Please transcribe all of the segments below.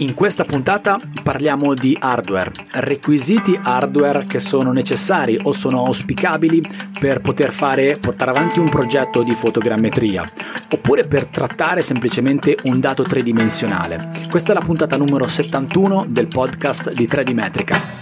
In questa puntata parliamo di hardware, requisiti hardware che sono necessari o sono auspicabili per poter fare, portare avanti un progetto di fotogrammetria oppure per trattare semplicemente un dato tridimensionale. Questa è la puntata numero 71 del podcast di 3D Metrica.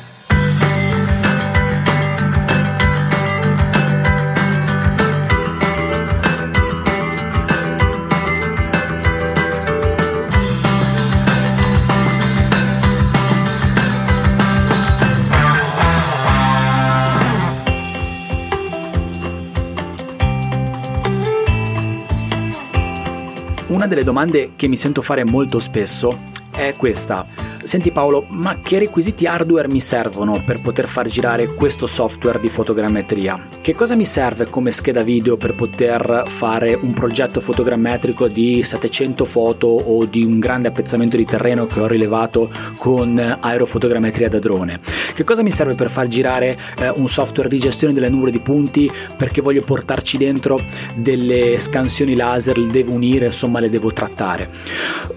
Una delle domande che mi sento fare molto spesso è questa. Senti Paolo, ma che requisiti hardware mi servono per poter far girare questo software di fotogrammetria? Che cosa mi serve come scheda video per poter fare un progetto fotogrammetrico di 700 foto o di un grande appezzamento di terreno che ho rilevato con aerofotogrammetria da drone? Che cosa mi serve per far girare eh, un software di gestione delle nuvole di punti perché voglio portarci dentro delle scansioni laser, le devo unire, insomma le devo trattare?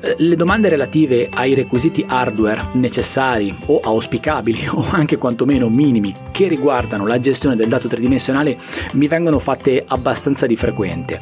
Eh, le domande relative ai requisiti hardware necessari o auspicabili o anche quantomeno minimi che riguardano la gestione del dato tridimensionale mi vengono fatte abbastanza di frequente.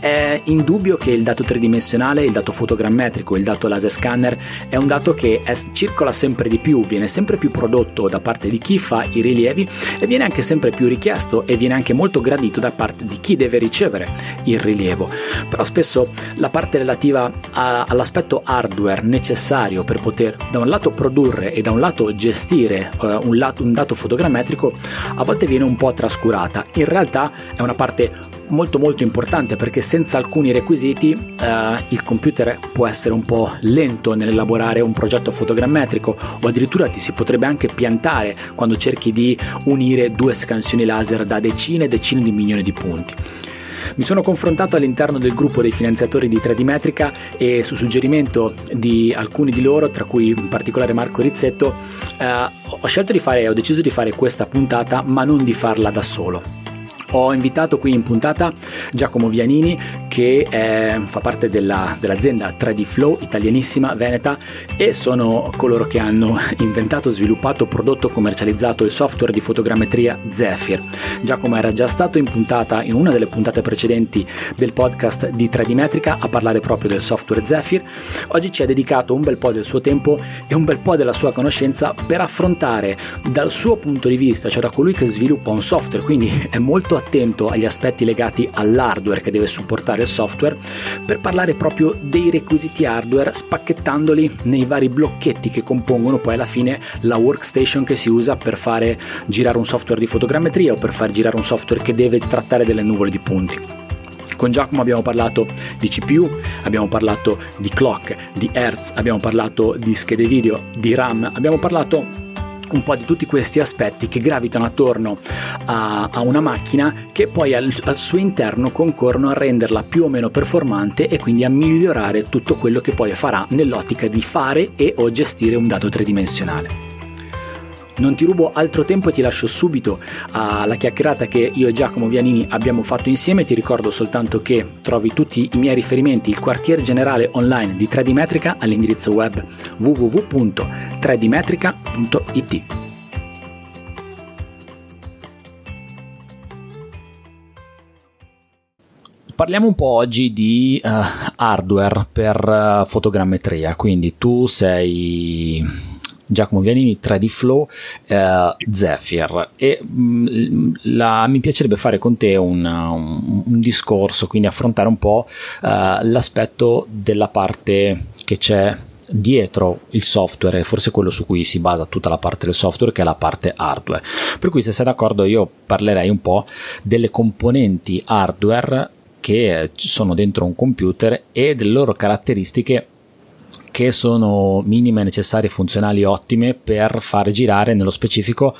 È indubbio che il dato tridimensionale, il dato fotogrammetrico, il dato laser scanner è un dato che è, circola sempre di più, viene sempre più prodotto da parte di chi fa i rilievi e viene anche sempre più richiesto e viene anche molto gradito da parte di chi deve ricevere il rilievo. Però spesso la parte relativa a, all'aspetto hardware necessario per poter da un lato produrre e da un lato gestire uh, un, lato, un dato fotogrammetrico a volte viene un po' trascurata. In realtà è una parte molto molto importante perché senza alcuni requisiti eh, il computer può essere un po' lento nell'elaborare un progetto fotogrammetrico o addirittura ti si potrebbe anche piantare quando cerchi di unire due scansioni laser da decine e decine di milioni di punti. Mi sono confrontato all'interno del gruppo dei finanziatori di 3D Metrica e su suggerimento di alcuni di loro, tra cui in particolare Marco Rizzetto, eh, ho scelto di fare, ho deciso di fare questa puntata, ma non di farla da solo. Ho invitato qui in puntata Giacomo Vianini che è, fa parte della, dell'azienda 3D Flow italianissima veneta e sono coloro che hanno inventato, sviluppato, prodotto, commercializzato il software di fotogrammetria Zephyr. Giacomo era già stato in puntata in una delle puntate precedenti del podcast di 3D Metrica a parlare proprio del software Zephyr. Oggi ci ha dedicato un bel po' del suo tempo e un bel po' della sua conoscenza per affrontare dal suo punto di vista, cioè da colui che sviluppa un software, quindi è molto attento agli aspetti legati all'hardware che deve supportare il software, per parlare proprio dei requisiti hardware spacchettandoli nei vari blocchetti che compongono poi alla fine la workstation che si usa per fare girare un software di fotogrammetria o per far girare un software che deve trattare delle nuvole di punti. Con Giacomo abbiamo parlato di CPU, abbiamo parlato di clock, di hertz, abbiamo parlato di schede video, di RAM, abbiamo parlato un po' di tutti questi aspetti che gravitano attorno a, a una macchina che poi al, al, suo interno concorrono a renderla più o meno performante e quindi a migliorare tutto quello che poi farà nell'ottica di fare e o gestire un dato tridimensionale. Non ti rubo altro tempo e ti lascio subito alla chiacchierata che io e Giacomo Vianini abbiamo fatto insieme. Ti ricordo soltanto che trovi tutti i miei riferimenti, il quartier generale online di 3D Metrica all'indirizzo web www.3dmetrica.it. Parliamo un po' oggi di uh, hardware per uh, fotogrammetria, quindi tu sei Giacomo Vianini, 3D Flow, eh, Zephyr e mh, mm, la, mi piacerebbe fare con te un, un, un discorso, quindi affrontare un po' eh, l'aspetto della parte che c'è dietro il software, forse quello su cui si basa tutta la parte del software che è la parte hardware. Per cui se sei d'accordo io parlerei un po' delle componenti hardware che sono dentro un computer e delle loro caratteristiche che sono minime, necessarie, funzionali, ottime per far girare nello specifico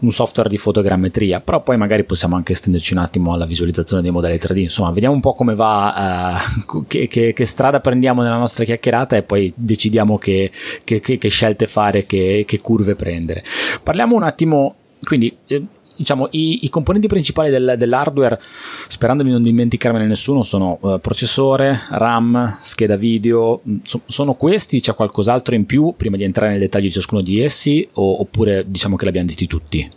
un software di fotogrammetria. Però poi magari possiamo anche estenderci un attimo alla visualizzazione dei modelli 3D. Insomma, vediamo un po' come va, uh, che, che, che, strada prendiamo nella nostra chiacchierata e poi decidiamo che, che scelte fare, che, curve prendere. Parliamo un attimo, quindi. Eh, diciamo, i, i, componenti principali del, dell'hardware, sperando di non dimenticarmene nessuno, sono uh, processore, RAM, scheda video. Mm, so, sono questi? C'è qualcos'altro in più prima di entrare nei dettagli di ciascuno di essi? O, oppure diciamo che l'abbiamo detti tutti?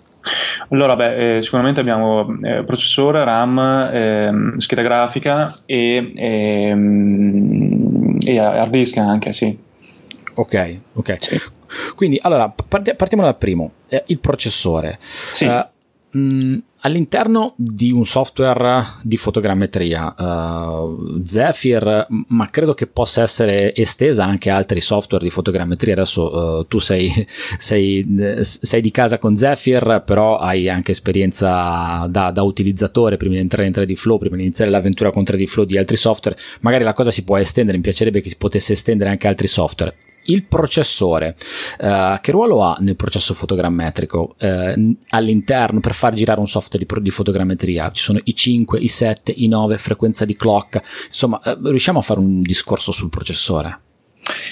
Allora, beh, eh, sicuramente abbiamo eh, processore, RAM, eh, scheda grafica e, ehm, e, hard disk anche, sì. Ok, ok. Sì. Quindi, allora, partiamo dal primo, eh, il processore. Sì. Uh, all'interno di un software di fotogrammetria, uh, Zephyr, ma credo che possa essere estesa anche a altri software di fotogrammetria. Adesso uh, tu sei, sei, sei, di casa con Zephyr, però hai anche esperienza da, da, utilizzatore prima di entrare in 3D Flow, prima di iniziare l'avventura con 3D Flow di altri software. Magari la cosa si può estendere, mi piacerebbe che si potesse estendere anche a altri software il processore, uh, che ruolo ha nel processo fotogrammetrico uh, all'interno per far girare un software di, di, fotogrammetria? Ci sono i 5, i 7, i 9, frequenza di clock, insomma, uh, riusciamo a fare un discorso sul processore?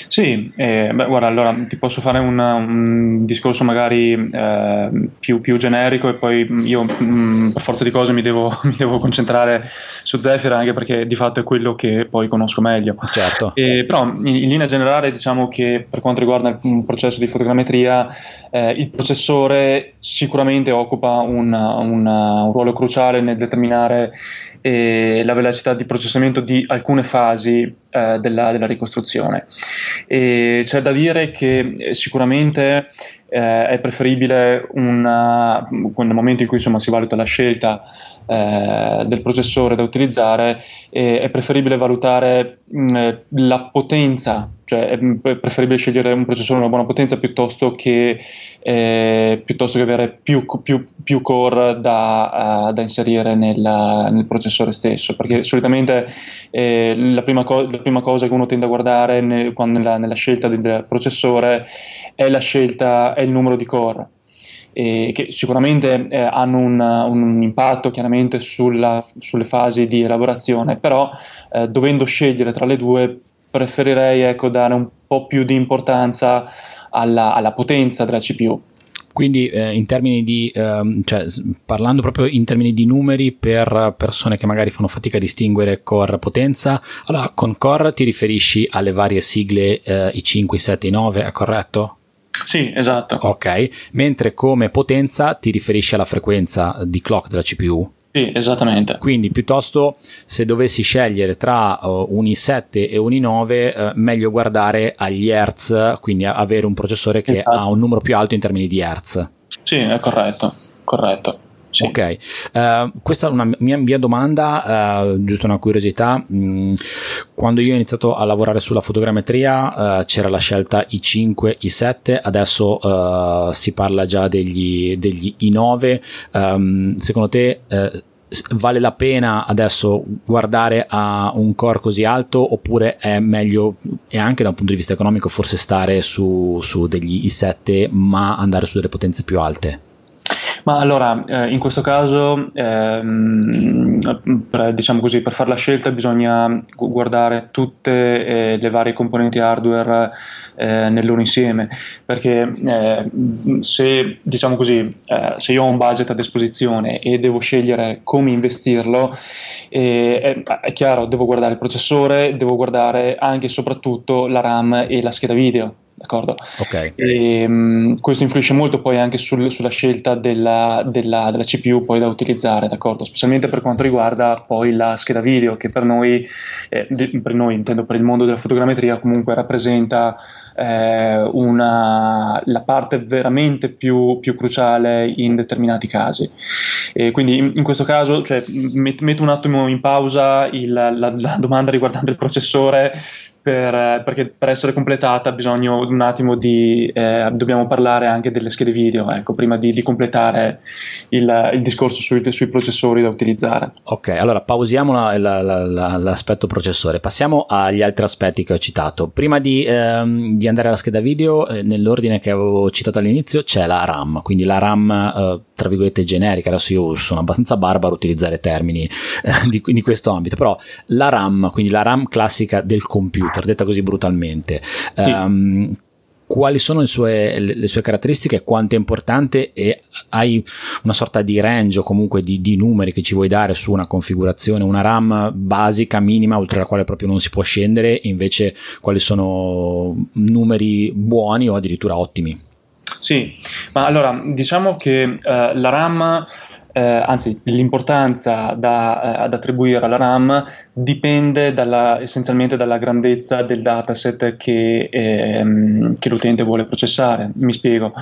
Sì, eh, beh, guarda, allora ti posso fare una, un discorso magari eh, più, più, generico e poi io mh, mm, per forza di cose mi devo, mi devo, concentrare su Zephyr anche perché di fatto è quello che poi conosco meglio. Certo. Eh, però in, in, linea generale diciamo che per quanto riguarda il processo di fotogrammetria eh, il processore sicuramente occupa una, una, un ruolo cruciale nel determinare eh, la velocità di processamento di alcune fasi eh, della, della, ricostruzione. E c'è da dire che eh, sicuramente eh, è preferibile una, nel momento in cui insomma, si valuta la scelta eh, del processore da utilizzare, eh, è preferibile valutare mh, mm, la potenza, cioè è preferibile scegliere un processore di una buona potenza piuttosto che, eh, piuttosto che avere più, più, più core da, uh, da inserire nel, nel, processore stesso, perché solitamente eh, la prima, co- la, prima cosa che uno tende a guardare nel, nella, nella scelta del processore è la scelta, è il numero di core che sicuramente eh, hanno un, un, impatto chiaramente sulla, sulle fasi di elaborazione, però eh, dovendo scegliere tra le due preferirei ecco, dare un po' più di importanza alla, alla potenza della CPU. Quindi eh, in termini di, ehm, cioè, parlando proprio in termini di numeri per persone che magari fanno fatica a distinguere core potenza, allora con core ti riferisci alle varie sigle eh, i 5, i 7, i 9, è corretto? Sì, esatto. Ok, mentre come potenza ti riferisci alla frequenza di clock della CPU? Sì, esattamente. Quindi piuttosto se dovessi scegliere tra uh, un i7 e un i9, uh, meglio guardare agli hertz, quindi avere un processore che esatto. ha un numero più alto in termini di hertz. Sì, è corretto, corretto. Sì. Ok, uh, questa è una mia, mia domanda, uh, giusto una curiosità. Mm, quando io ho iniziato a lavorare sulla fotogrammetria uh, c'era la scelta i5, i7, adesso si parla già degli, degli i9. Um, ehm, secondo te vale la pena adesso guardare a un core così alto oppure è meglio e anche da un punto di vista economico forse stare su, su degli i7 ma andare su delle potenze più alte? Ma allora, eh, in questo caso, ehm, per, diciamo così, per fare la scelta bisogna guardare tutte eh, le varie componenti hardware eh, nel loro insieme, perché eh, se, diciamo così, eh, se io ho un budget a disposizione e devo scegliere come investirlo, eh, è, è chiaro, devo guardare il processore, devo guardare anche e soprattutto la RAM e la scheda video d'accordo? Okay. E, um, questo influisce molto poi anche sul, sulla scelta della, della, della, CPU poi da utilizzare, d'accordo? Specialmente per quanto riguarda poi la scheda video, che per noi, eh, per noi intendo per il mondo della fotogrammetria, comunque rappresenta eh, una, la parte veramente più, più, cruciale in determinati casi. E quindi in, in questo caso cioè, met, metto un attimo in pausa il, la, la domanda riguardante il processore per, perché per essere completata bisogna un attimo di eh, dobbiamo parlare anche delle schede video ecco, prima di, di completare il, il discorso sui, sui, processori da utilizzare. Ok allora pausiamo la, la, la, l'aspetto processore. Passiamo agli altri aspetti che ho citato. Prima di, ehm, di andare alla scheda video eh, nell'ordine che avevo citato all'inizio c'è la RAM quindi la RAM eh, tra virgolette generica adesso io sono abbastanza barbaro a utilizzare termini eh, di, di questo ambito però la RAM quindi la RAM classica del computer detta così brutalmente. Sì. Um, quali sono le sue, le sue, caratteristiche, quanto è importante e hai una sorta di range o comunque di, di, numeri che ci vuoi dare su una configurazione, una RAM basica, minima, oltre la quale proprio non si può scendere, invece quali sono numeri buoni o addirittura ottimi? Sì, ma allora diciamo che uh, la RAM eh, anzi l'importanza da, eh, ad attribuire alla RAM dipende dalla, essenzialmente dalla grandezza del dataset che, ehm, che l'utente vuole processare. Mi spiego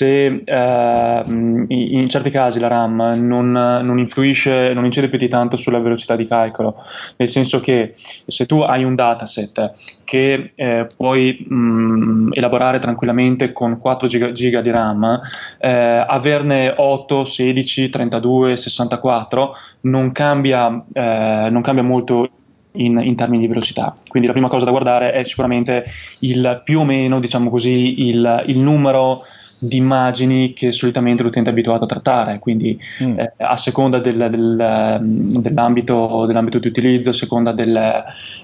se eh, in certi casi la RAM non, non, influisce, non incide più di tanto sulla velocità di calcolo, nel senso che se tu hai un dataset che eh, puoi mh, elaborare tranquillamente con 4 giga, giga di RAM, eh, averne 8, 16, 32, 64 non cambia, eh, non cambia molto in, in, termini di velocità. Quindi la prima cosa da guardare è sicuramente il più o meno, diciamo così, il, il numero di immagini che solitamente l'utente è abituato a trattare, quindi mm. eh, a seconda del, del, ehm, dell'ambito, dell'ambito, di utilizzo, a seconda del,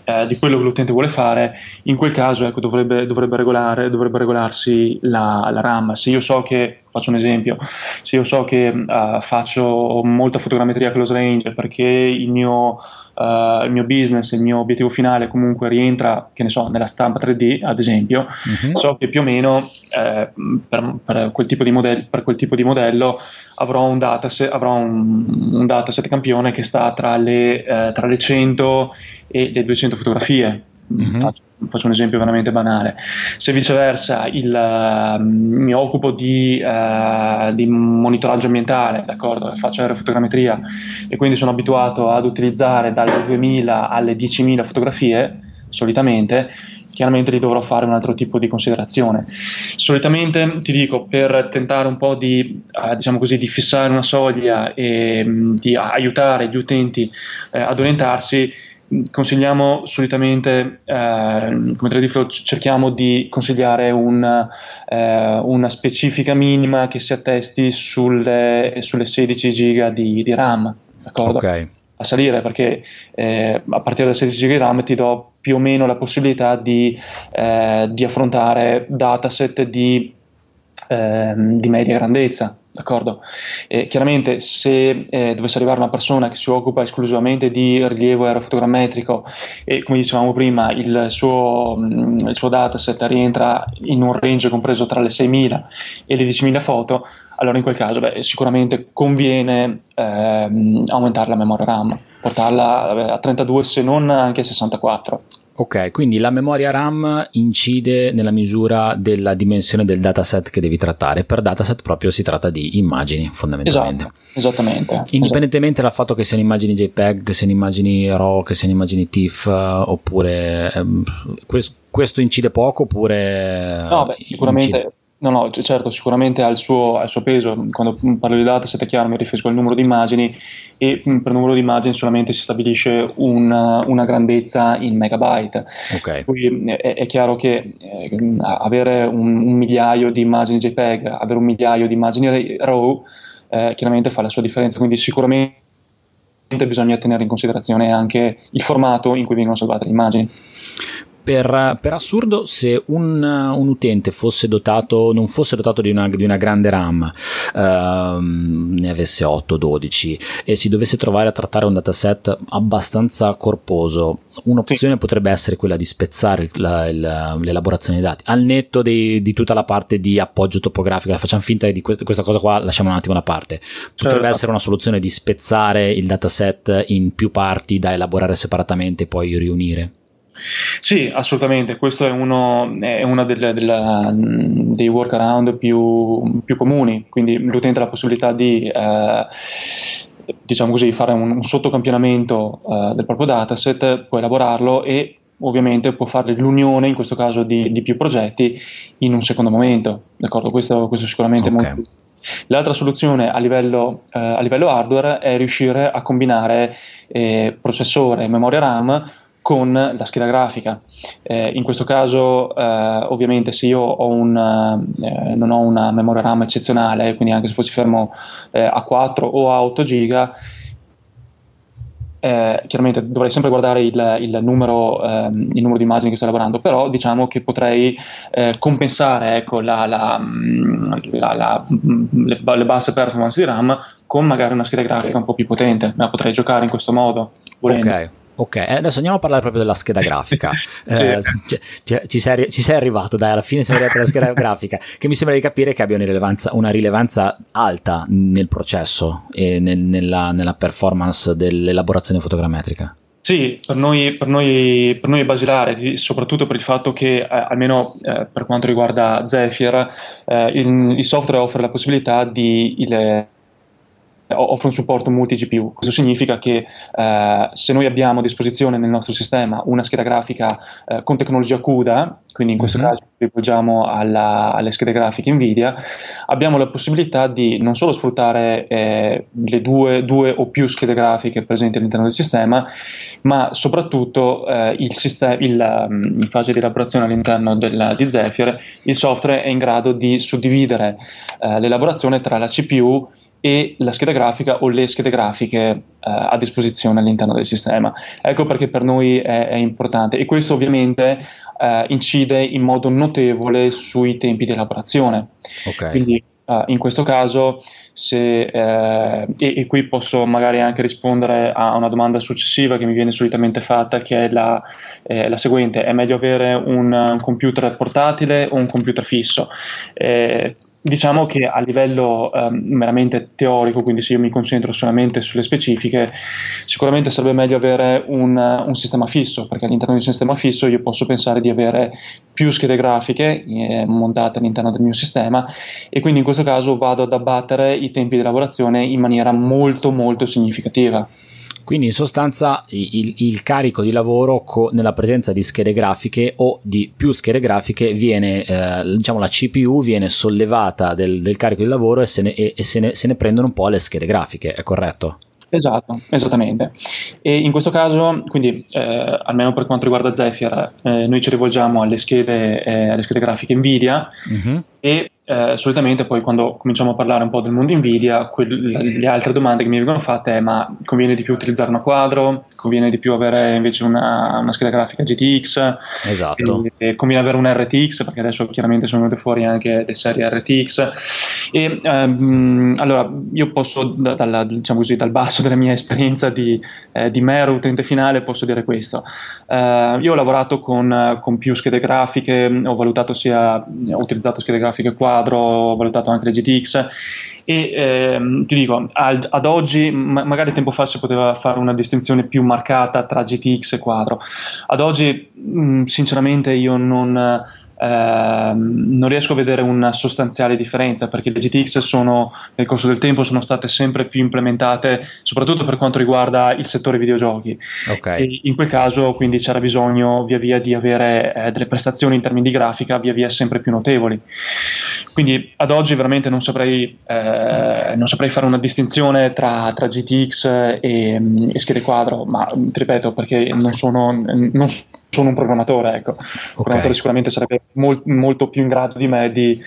eh, di quello che l'utente vuole fare, in quel caso ecco, dovrebbe, dovrebbe, regolare, dovrebbe regolarsi la, la, RAM. Se io so che, faccio un esempio, se io so che uh, faccio molta fotogrammetria close range perché il mio uh, il mio business, il mio obiettivo finale comunque rientra, che ne so, nella stampa 3D, ad esempio, uh-huh. so che più o meno eh, per, per, quel modell- per, quel tipo di modello avrò un dataset, avrò un, un dataset campione che sta tra le, eh, tra le 100 e le 200 fotografie. Mm-hmm. Faccio, faccio, un esempio veramente banale. Se viceversa il, uh, mi occupo di, uh, di, monitoraggio ambientale, faccio aerofotogrammetria e quindi sono abituato ad utilizzare dalle 2000 alle 10.000 fotografie solitamente, chiaramente lì dovrò fare un altro tipo di considerazione. Solitamente ti dico, per tentare un po' di, uh, diciamo così, di fissare una soglia e um, di aiutare gli utenti ad orientarsi, consigliamo solitamente, eh, come Tradiflow, cerchiamo di consigliare un, eh, una specifica minima che si attesti sulle, sulle 16 giga di, di RAM, d'accordo? Okay. A salire perché eh, a partire da 16 giga di RAM ti do più o meno la possibilità di, eh, di affrontare dataset di, ehm, di media grandezza, D'accordo? Eh, chiaramente se eh, dovesse arrivare una persona che si occupa esclusivamente di rilievo aerofotogrammetrico e come dicevamo prima il suo, mh, il suo dataset rientra in un range compreso tra le 6.000 e le 10.000 foto, allora in quel caso beh, sicuramente conviene ehm, aumentare la memoria RAM, portarla a 32 se non anche a 64. Ok, quindi la memoria RAM incide nella misura della dimensione del dataset che devi trattare. Per dataset proprio si tratta di immagini, fondamentalmente. Esatto, esattamente. Indipendentemente esatto. dal fatto che siano immagini JPEG, che siano immagini RAW, che siano immagini TIFF, oppure ehm, questo, questo, incide poco oppure... No, beh, sicuramente... Incide No, no, certo, sicuramente ha il, suo, ha il suo, peso. Quando parlo di dataset è chiaro, mi riferisco al numero di immagini e mm, per numero di immagini solamente si stabilisce una, una grandezza in megabyte. Okay. Poi mm, è, è, chiaro che eh, avere un, un, migliaio di immagini JPEG, avere un migliaio di immagini RAW, eh, chiaramente fa la sua differenza, quindi sicuramente bisogna tenere in considerazione anche il formato in cui vengono salvate le immagini per, per, assurdo, se un, un, utente fosse dotato, non fosse dotato di una, di una grande RAM, ehm, ne avesse 8-12 e si dovesse trovare a trattare un dataset abbastanza corposo, un'opzione sì. potrebbe essere quella di spezzare il, la, il, l'elaborazione dei dati al netto di, di, tutta la parte di appoggio topografico. Facciamo finta di questa, questa cosa qua, lasciamo un attimo da parte. Potrebbe certo. essere una soluzione di spezzare il dataset in più parti da elaborare separatamente e poi riunire. Sì, assolutamente, questo è uno, è uno delle, della, dei workaround più, più, comuni, quindi l'utente ha la possibilità di eh, diciamo così, fare un, un sottocampionamento eh, del proprio dataset, può elaborarlo e ovviamente può fare l'unione, in questo caso di, di più progetti, in un secondo momento. D'accordo? Questo, questo sicuramente okay. molto L'altra soluzione a livello, eh, a livello, hardware è riuscire a combinare eh, processore e memoria RAM con la scheda grafica. Eh, in questo caso, eh, ovviamente, se io ho un, eh, non ho una memoria RAM eccezionale, quindi anche se fossi fermo eh, a 4 o a 8 giga, eh, chiaramente dovrei sempre guardare il, il, numero, ehm, il, numero, di immagini che sto lavorando, però diciamo che potrei eh, compensare ecco, la, la, mm, la, le, le, basse performance di RAM con magari una scheda grafica un po' più potente, ma potrei giocare in questo modo. Volendo. Ok. Ok, eh, adesso andiamo a parlare proprio della scheda grafica. Eh, ci, ci, ci, sei, ci, sei, arrivato, dai, alla fine siamo arrivati alla scheda grafica, che mi sembra di capire che abbia una rilevanza, una rilevanza alta nel processo e nel, nella, nella performance dell'elaborazione fotogrammetrica. Sì, per noi, per, noi, per noi, è basilare, soprattutto per il fatto che, eh, almeno eh, per quanto riguarda Zephyr, eh, il, il, software offre la possibilità di il, offre un supporto multi-GPU. Questo significa che eh, se noi abbiamo a disposizione nel nostro sistema una scheda grafica eh, con tecnologia CUDA, quindi in questo mm-hmm. caso rivolgiamo alle schede grafiche NVIDIA, abbiamo la possibilità di non solo sfruttare eh, le due, due, o più schede grafiche presenti all'interno del sistema, ma soprattutto eh, il sistema, il, mm, in fase di elaborazione all'interno del, di Zephyr, il software è in grado di suddividere eh, l'elaborazione tra la CPU e la scheda grafica o le schede grafiche eh, a disposizione all'interno del sistema. Ecco perché per noi è, è importante e questo ovviamente eh, incide in modo notevole sui tempi di elaborazione. Okay. Quindi eh, in questo caso se, eh, e, e, qui posso magari anche rispondere a una domanda successiva che mi viene solitamente fatta, che è la, eh, la seguente: è meglio avere un, un, computer portatile o un computer fisso? Diciamo che a livello um, meramente teorico, quindi se io mi concentro solamente sulle specifiche, sicuramente sarebbe meglio avere un, un, sistema fisso, perché all'interno di un sistema fisso io posso pensare di avere più schede grafiche eh, montate all'interno del mio sistema e quindi in questo caso vado ad abbattere i tempi di lavorazione in maniera molto molto significativa. Quindi in sostanza il, il carico di lavoro co- nella presenza di schede grafiche o di più schede grafiche viene, eh, diciamo la CPU viene sollevata del, del carico di lavoro e, se ne, e, e se, ne, se ne prendono un po' le schede grafiche, è corretto? Esatto, esattamente. E in questo caso, quindi eh, almeno per quanto riguarda Zephyr, eh, noi ci rivolgiamo alle schede, eh, alle schede grafiche NVIDIA mm-hmm. e eh, solitamente poi quando cominciamo a parlare un po' del mondo Nvidia, quel, le altre domande che mi vengono fatte è ma conviene di più utilizzare una quadro, conviene di più avere invece una, una scheda grafica GTX, esatto. e, e conviene avere un RTX perché adesso chiaramente sono venute fuori anche le serie RTX e ehm, allora io posso da, dalla, diciamo così, dal basso della mia esperienza di, eh, di mero utente finale posso dire questo, eh, io ho lavorato con, con più schede grafiche, ho valutato sia, ho utilizzato schede grafiche quadro quadro, ho valutato anche le GTX e ehm, ti dico, ad, ad oggi, ma, magari tempo fa si poteva fare una distinzione più marcata tra GTX e quadro, ad oggi mh, sinceramente io non Ehm, non riesco a vedere una sostanziale differenza perché le GTX sono, nel corso del tempo sono state sempre più implementate, soprattutto per quanto riguarda il settore videogiochi. Okay. in quel caso quindi c'era bisogno via via di avere eh, delle prestazioni in termini di grafica via via sempre più notevoli. Quindi ad oggi veramente non saprei, eh, non saprei fare una distinzione tra, tra GTX e, e, schede quadro, ma ti ripeto perché non sono, non sono un programmatore, ecco. Okay. Un programmatore sicuramente sarebbe mol- molto più in grado di me di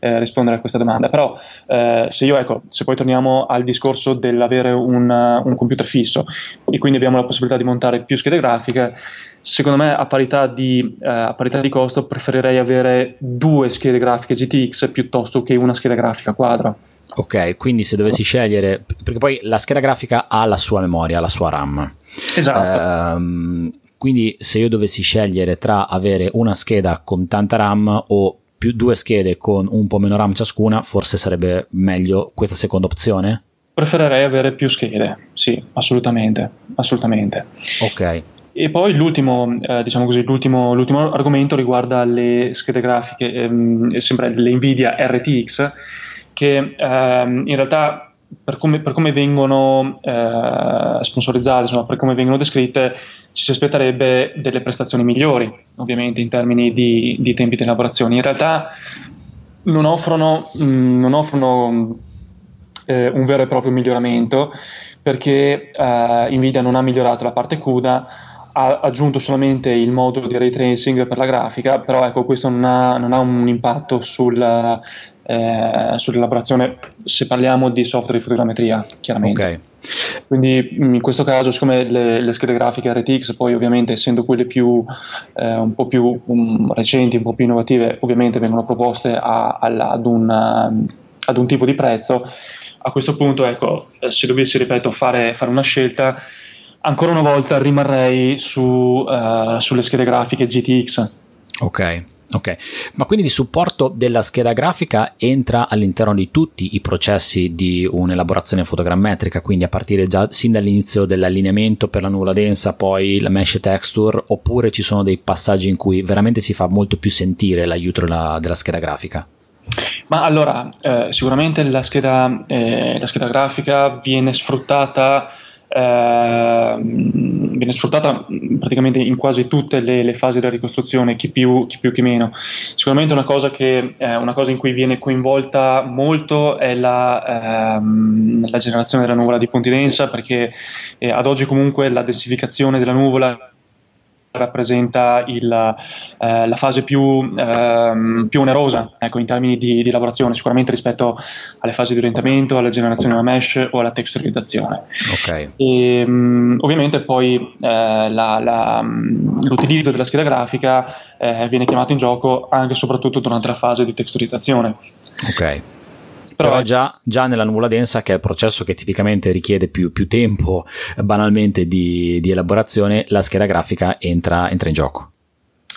eh, rispondere a questa domanda. Però eh, se io, ecco, se poi torniamo al discorso dell'avere un, un, computer fisso e quindi abbiamo la possibilità di montare più schede grafiche, secondo me a parità di, eh, a parità di costo preferirei avere due schede grafiche GTX piuttosto che una scheda grafica quadra. Ok, quindi se dovessi scegliere, perché poi la scheda grafica ha la sua memoria, la sua RAM. Esatto. Ehm, quindi se io dovessi scegliere tra avere una scheda con tanta RAM o più due schede con un po' meno RAM ciascuna, forse sarebbe meglio questa seconda opzione? Preferirei avere più schede, sì, assolutamente, assolutamente. Ok. E poi l'ultimo, eh, diciamo così, l'ultimo, l'ultimo, argomento riguarda le schede grafiche, ehm, sempre le Nvidia RTX, che ehm, in realtà per come, per come vengono eh, sponsorizzate, insomma, per come vengono descritte, ci si aspetterebbe delle prestazioni migliori, ovviamente in termini di, di tempi di elaborazione. In realtà non offrono, mh, mm, non offrono eh, un vero e proprio miglioramento perché eh, Nvidia non ha migliorato la parte CUDA, ha aggiunto solamente il modulo di ray tracing per la grafica, però ecco, questo non ha, non ha un impatto sul, eh, sull'elaborazione se parliamo di software di fotogrammetria, chiaramente. Ok. Quindi in questo caso, siccome le, le schede grafiche RTX, poi ovviamente essendo quelle più, eh, un po' più um, recenti, un po' più innovative, ovviamente vengono proposte a, a, ad, un, ad, un, tipo di prezzo, a questo punto, ecco, eh, se dovessi, ripeto, fare, fare una scelta, ancora una volta rimarrei su, uh, sulle schede grafiche GTX. Ok. Ok, ma quindi il supporto della scheda grafica entra all'interno di tutti i processi di un'elaborazione fotogrammetrica, quindi a partire già sin dall'inizio dell'allineamento per la nuvola densa, poi la mesh texture, oppure ci sono dei passaggi in cui veramente si fa molto più sentire l'aiuto della, della scheda grafica? Ma allora, eh, sicuramente la scheda, eh, la scheda grafica viene sfruttata eh, viene sfruttata praticamente in quasi tutte le, le, fasi della ricostruzione, chi più, chi più chi meno. Sicuramente una cosa, che, eh, una cosa in cui viene coinvolta molto è la, ehm, la generazione della nuvola di punti densa, perché eh, ad oggi comunque la densificazione della nuvola rappresenta il, eh, la fase più, ehm, più onerosa ecco, in termini di, di, lavorazione, sicuramente rispetto alle fasi di orientamento, alla generazione della mesh o alla texturizzazione. Okay. E, um, ovviamente poi eh, la, la, l'utilizzo della scheda grafica eh, viene chiamato in gioco anche e soprattutto durante la fase di texturizzazione. Ok. Però, Però già, già, nella nuvola densa, che è il processo che tipicamente richiede più, più tempo banalmente di, di, elaborazione, la scheda grafica entra, entra in gioco.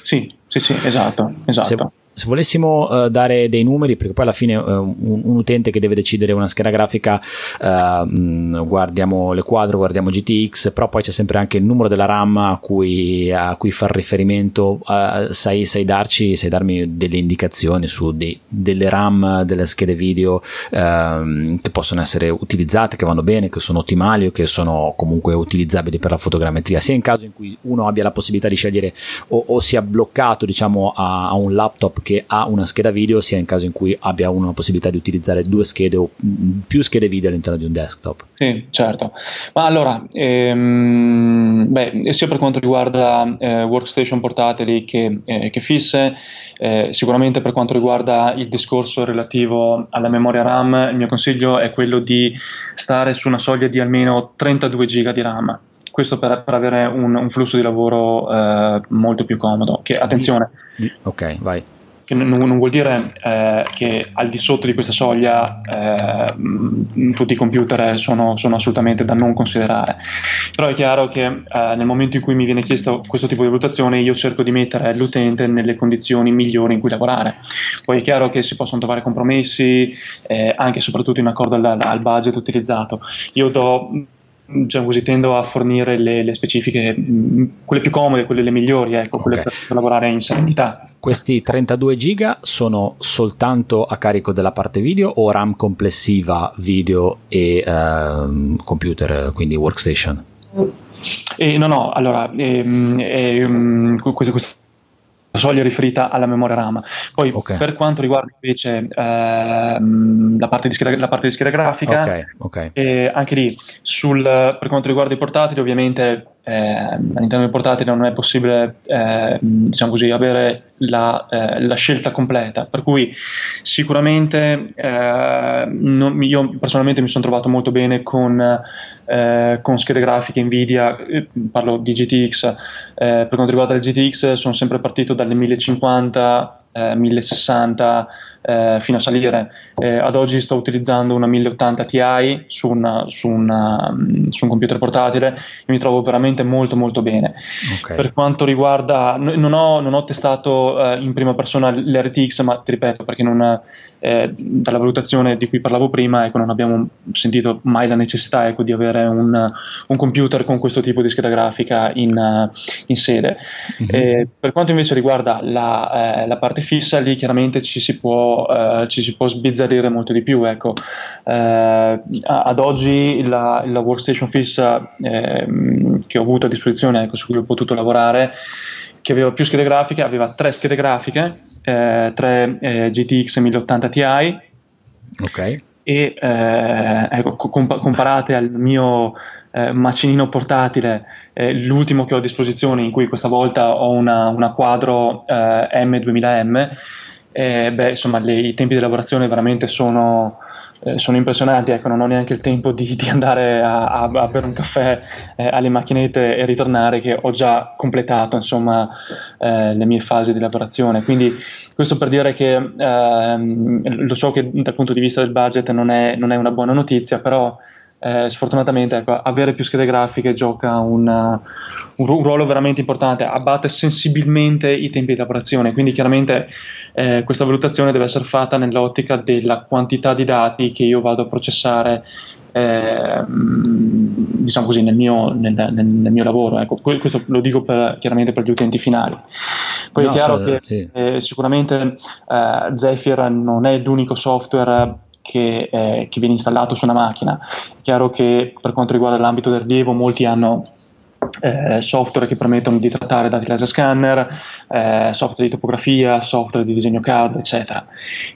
Sì, sì, sì, esatto. esatto. Se, se volessimo uh, dare dei numeri, perché poi alla fine uh, un, un, utente che deve decidere una scheda grafica, uh, mh, guardiamo le quadro, guardiamo GTX, però poi c'è sempre anche il numero della RAM a cui, a cui far riferimento. sai, sai, darci, sai darmi delle indicazioni su dei, delle RAM delle schede video ehm, che possono essere utilizzate, che vanno bene, che sono ottimali o che sono comunque utilizzabili per la fotogrammetria, sia in caso in cui uno abbia la possibilità di scegliere o, o sia bloccato diciamo a, a un laptop che ha una scheda video sia in caso in cui abbia una possibilità di utilizzare due schede o più schede video all'interno di un desktop. Sì, certo. Ma allora, ehm, beh, sia per quanto riguarda eh, workstation portatili che, eh, che fisse, eh, sicuramente per quanto riguarda il discorso relativo alla memoria RAM, il mio consiglio è quello di stare su una soglia di almeno 32 GB di RAM questo per, per avere un, un, flusso di lavoro eh, molto più comodo. Che, attenzione. ok, vai che non, non vuol dire eh, che al di sotto di questa soglia eh, tutti i computer sono, sono, assolutamente da non considerare. Però è chiaro che eh, nel momento in cui mi viene chiesto questo tipo di valutazione io cerco di mettere l'utente nelle condizioni migliori in cui lavorare. Poi è chiaro che si possono trovare compromessi eh, anche e soprattutto in accordo al, al budget utilizzato. Io do diciamo così, tendo a fornire le, le, specifiche, mm, quelle più comode, quelle le migliori, ecco, quelle okay. per lavorare in serenità. Questi 32 giga sono soltanto a carico della parte video o RAM complessiva video e uh, computer, quindi workstation? Eh, no, no, allora, ehm, ehm, questo, questo soglia riferita alla memoria RAM. Poi okay. per quanto riguarda invece ehm, la, parte scheda, la, parte di scheda, grafica, okay, okay. Eh, anche lì sul, per quanto riguarda i portatili ovviamente eh, all'interno del portatile non è possibile eh, diciamo così, avere la, eh, la, scelta completa, per cui sicuramente eh, non, io personalmente mi sono trovato molto bene con, eh, con schede grafiche Nvidia, eh, parlo di GTX, per quanto riguarda le GTX sono sempre partito dalle 1050, 1060 eh, fino a salire. Eh, ad oggi sto utilizzando una 1080 Ti su, una, su, una, mm, su, un computer portatile e mi trovo veramente molto molto bene. Okay. Per quanto riguarda, non ho, non ho testato eh, in prima persona l'RTX, ma ti ripeto perché non, eh, dalla valutazione di cui parlavo prima, ecco, non abbiamo sentito mai la necessità ecco, di avere un, un, computer con questo tipo di scheda grafica in, in sede. Mm-hmm. per quanto invece riguarda la, eh, la parte fissa, lì chiaramente ci si può eh, ci si può sbizzarrire molto di più. Ecco. Eh, ad oggi la, la workstation fissa ehm, che ho avuto a disposizione, ecco, su cui ho potuto lavorare, che aveva più schede grafiche, aveva tre schede grafiche, eh, tre eh, GTX 1080 Ti. Ok e eh, ecco, comp- comparate al mio eh, macinino portatile, eh, l'ultimo che ho a disposizione, in cui questa volta ho una, una quadro M2000M, eh, beh, insomma, le, i tempi di lavorazione veramente sono, eh, sono impressionanti, ecco, non ho neanche il tempo di, di andare a, a, a, bere un caffè eh, alle macchinette e ritornare che ho già completato insomma eh, le mie fasi di lavorazione. Quindi questo per dire che ehm, lo so che dal punto di vista del budget non è, non è una buona notizia, però eh, sfortunatamente ecco, avere più schede grafiche gioca una, un, un, ruolo veramente importante, abbatte sensibilmente i tempi di lavorazione, quindi chiaramente eh, questa valutazione deve essere fatta nell'ottica della quantità di dati che io vado a processare eh, diciamo così, nel mio, nel, nel, nel mio lavoro. Ecco, questo lo dico per, chiaramente per gli utenti finali. Poi no, è chiaro so, che sì. eh, sicuramente eh, Zephyr non è l'unico software che, eh, che, viene installato su una macchina. È chiaro che per quanto riguarda l'ambito del rilievo, molti hanno eh, software che permettono di trattare dati laser scanner, eh, software di topografia, software di disegno CAD, eccetera.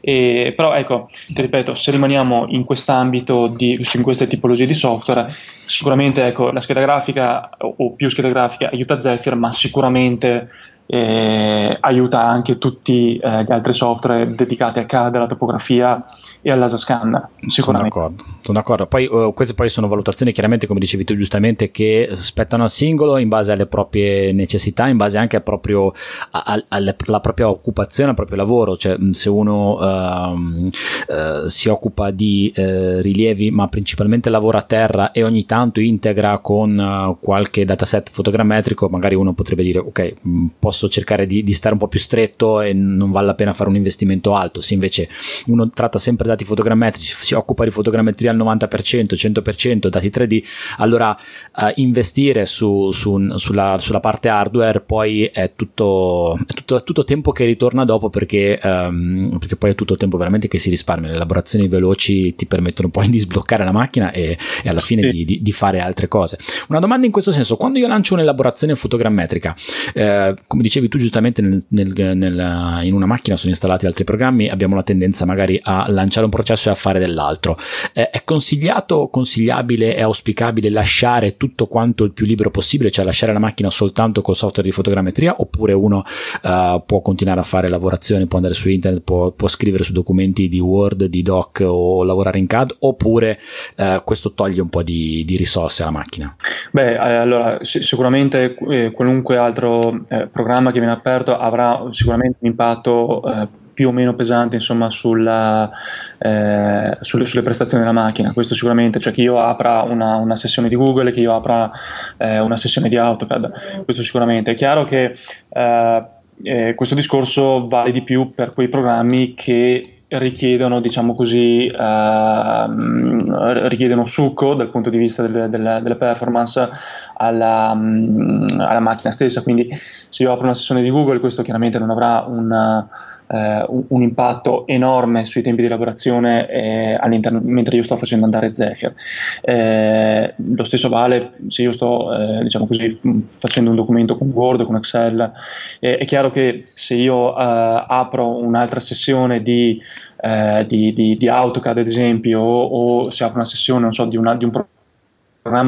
E, però ecco, ti ripeto, se rimaniamo in quest'ambito, di, in queste tipologie di software, sicuramente ecco, la scheda grafica o più scheda grafica aiuta Zephyr, ma sicuramente eh, aiuta anche tutti eh, gli altri software dedicati a CAD, alla topografia e all'ASASCAN sicuramente. Sono d'accordo, sono d'accordo. Poi, uh, queste poi sono valutazioni chiaramente come dicevi tu giustamente che spettano al singolo in base alle proprie necessità, in base anche proprio a, alla propria occupazione, al proprio lavoro, cioè se uno uh, uh, si occupa di eh, rilievi ma principalmente lavora a terra e ogni tanto integra con qualche dataset fotogrammetrico, magari uno potrebbe dire ok, posso cercare di, di stare un po' più stretto e non vale la pena fare un investimento alto, se invece uno tratta sempre dati fotogrammetrici, si occupa di fotogrammetria al 90%, 100%, dati 3D, allora uh, investire su, su, sulla, sulla, parte hardware poi è tutto, è tutto, è tutto tempo che ritorna dopo perché, um, perché, poi è tutto tempo veramente che si risparmia. Le elaborazioni veloci ti permettono poi di sbloccare la macchina e, e alla fine di, di, di, fare altre cose. Una domanda in questo senso, quando io lancio un'elaborazione fotogrammetrica, eh, come dicevi tu giustamente nel, nel, nel, in una macchina sono installati altri programmi, abbiamo la tendenza magari a lanciare un processo e a fare dell'altro. Eh, è consigliato, consigliabile e auspicabile lasciare tutto quanto il più libero possibile, cioè lasciare la macchina soltanto col software di fotogrammetria, oppure uno uh, può continuare a fare lavorazioni, può andare su internet, può, può, scrivere su documenti di Word, di Doc o lavorare in CAD, oppure uh, questo toglie un po' di, di, risorse alla macchina? Beh, eh, allora sicuramente eh, qualunque altro eh, programma che viene aperto avrà sicuramente un impatto eh, più o meno pesante insomma, sulla, eh, sulle, sulle, prestazioni della macchina. Questo sicuramente, cioè che io apra una, una sessione di Google, che io apra eh, una sessione di AutoCAD, questo sicuramente. È chiaro che eh, eh questo discorso vale di più per quei programmi che richiedono, diciamo così, uh, richiedono succo dal punto di vista delle, delle, delle performance alla, um, alla, macchina stessa. Quindi se io apro una sessione di Google, questo chiaramente non avrà un, eh, un, impatto enorme sui tempi di lavorazione eh, mentre io sto facendo andare Zephyr. Eh, lo stesso vale se io sto eh, diciamo così, facendo un documento con Word, con Excel. è chiaro che se io eh, apro un'altra sessione di, eh, di, di, di, AutoCAD, ad esempio, o, o se apro una sessione so, di, una, di un programma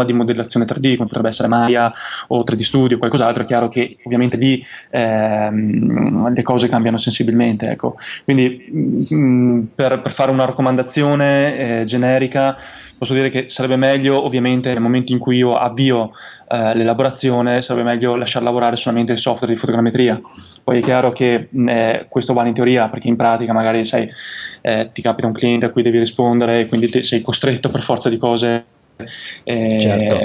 di modellazione 3D, come potrebbe essere Maya o 3D Studio o qualcos'altro, è chiaro che ovviamente lì ehm, le cose cambiano sensibilmente. Ecco. Quindi mh, mm, per, per, fare una raccomandazione eh, generica posso dire che sarebbe meglio ovviamente nel momento in cui io avvio eh, l'elaborazione sarebbe meglio lasciare lavorare solamente il software di fotogrammetria. Poi è chiaro che mh, eh, questo vale in teoria perché in pratica magari sai, eh, ti capita un cliente a cui devi rispondere e quindi te, sei costretto per forza di cose eh, certo.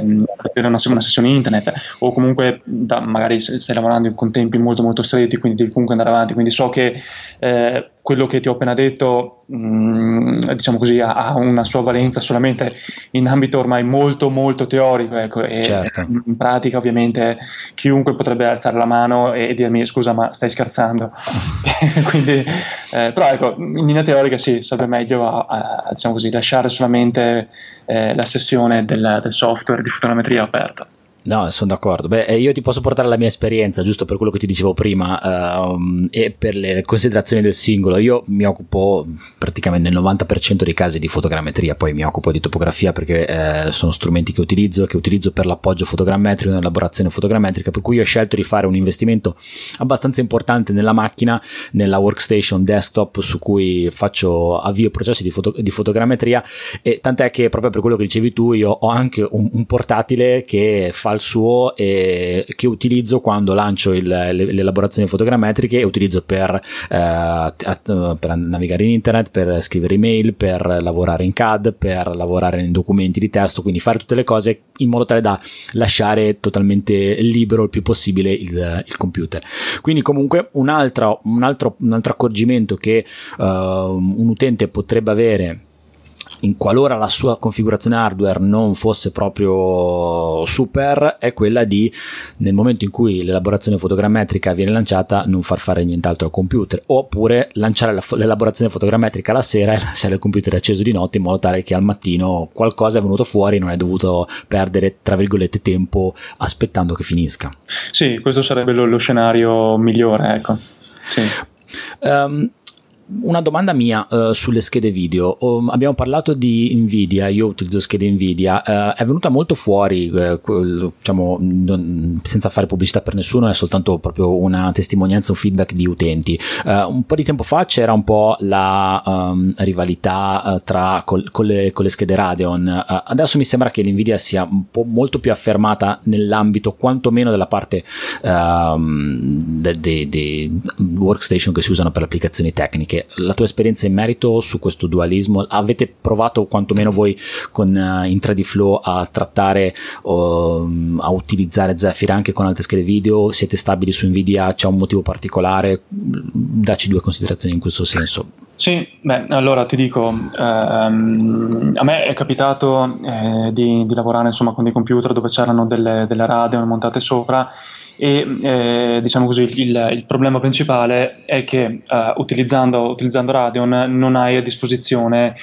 per una, una, sessione internet o comunque da, magari stai lavorando con tempi molto molto stretti quindi devi comunque andare avanti quindi so che eh, quello che ti ho appena detto, mh, mm, diciamo così, ha, ha, una sua valenza solamente in ambito ormai molto molto teorico, ecco, e certo. in pratica ovviamente chiunque potrebbe alzare la mano e, e dirmi scusa ma stai scherzando. Quindi, eh, però ecco, in linea teorica sì, sarebbe meglio a, a, diciamo così, lasciare solamente eh, la sessione del, del software di fotometria aperta. No, sono d'accordo. Beh, io ti posso portare la mia esperienza, giusto per quello che ti dicevo prima, uh, e per le considerazioni del singolo. Io mi occupo praticamente nel 90% dei casi di fotogrammetria, poi mi occupo di topografia perché eh, sono strumenti che utilizzo, che utilizzo per l'appoggio fotogrammetrico, nell'elaborazione fotogrammetrica, per cui ho scelto di fare un investimento abbastanza importante nella macchina, nella workstation desktop su cui faccio avvio processi di, foto- di fotogrammetria e tant'è che proprio per quello che dicevi tu io ho anche un, un portatile che fa il suo e che utilizzo quando lancio il, le, le, elaborazioni fotogrammetriche e utilizzo per, eh, per, navigare in internet, per scrivere email, per lavorare in CAD, per lavorare in documenti di testo, quindi fare tutte le cose in modo tale da lasciare totalmente libero il più possibile il, il computer. Quindi comunque un altro, un altro, un altro accorgimento che uh, un utente potrebbe avere in qualora la sua configurazione hardware non fosse proprio super, è quella di nel momento in cui l'elaborazione fotogrammetrica viene lanciata non far fare nient'altro al computer, oppure lanciare la, l'elaborazione fotogrammetrica la sera e lasciare il computer acceso di notte in modo tale che al mattino qualcosa è venuto fuori e non hai dovuto perdere tra virgolette tempo aspettando che finisca. Sì, questo sarebbe lo, lo scenario migliore, ecco. Sì. Um, una domanda mia uh, sulle schede video. Um, abbiamo parlato di Nvidia, io utilizzo schede Nvidia, uh, è venuta molto fuori, uh, quel, diciamo, non, senza fare pubblicità per nessuno, è soltanto proprio una testimonianza, un feedback di utenti. un po' di tempo fa c'era un po' la um, rivalità tra, col, con, le, con, le, schede Radeon, adesso mi sembra che l'Nvidia sia molto più affermata nell'ambito quantomeno della parte um, dei de, de workstation che si usano per le applicazioni tecniche la tua esperienza in merito su questo dualismo? Avete provato quantomeno voi con uh, in 3D Flow a trattare o um, a utilizzare Zephyr anche con altre schede video? Siete stabili su Nvidia? C'è un motivo particolare? Dacci due considerazioni in questo senso. Sì, beh, allora ti dico, ehm, a me è capitato eh, di, di, lavorare insomma, con dei computer dove c'erano delle, delle Radeon montate sopra e eh, diciamo così il, il, problema principale è che uh, utilizzando, utilizzando, Radeon non hai a disposizione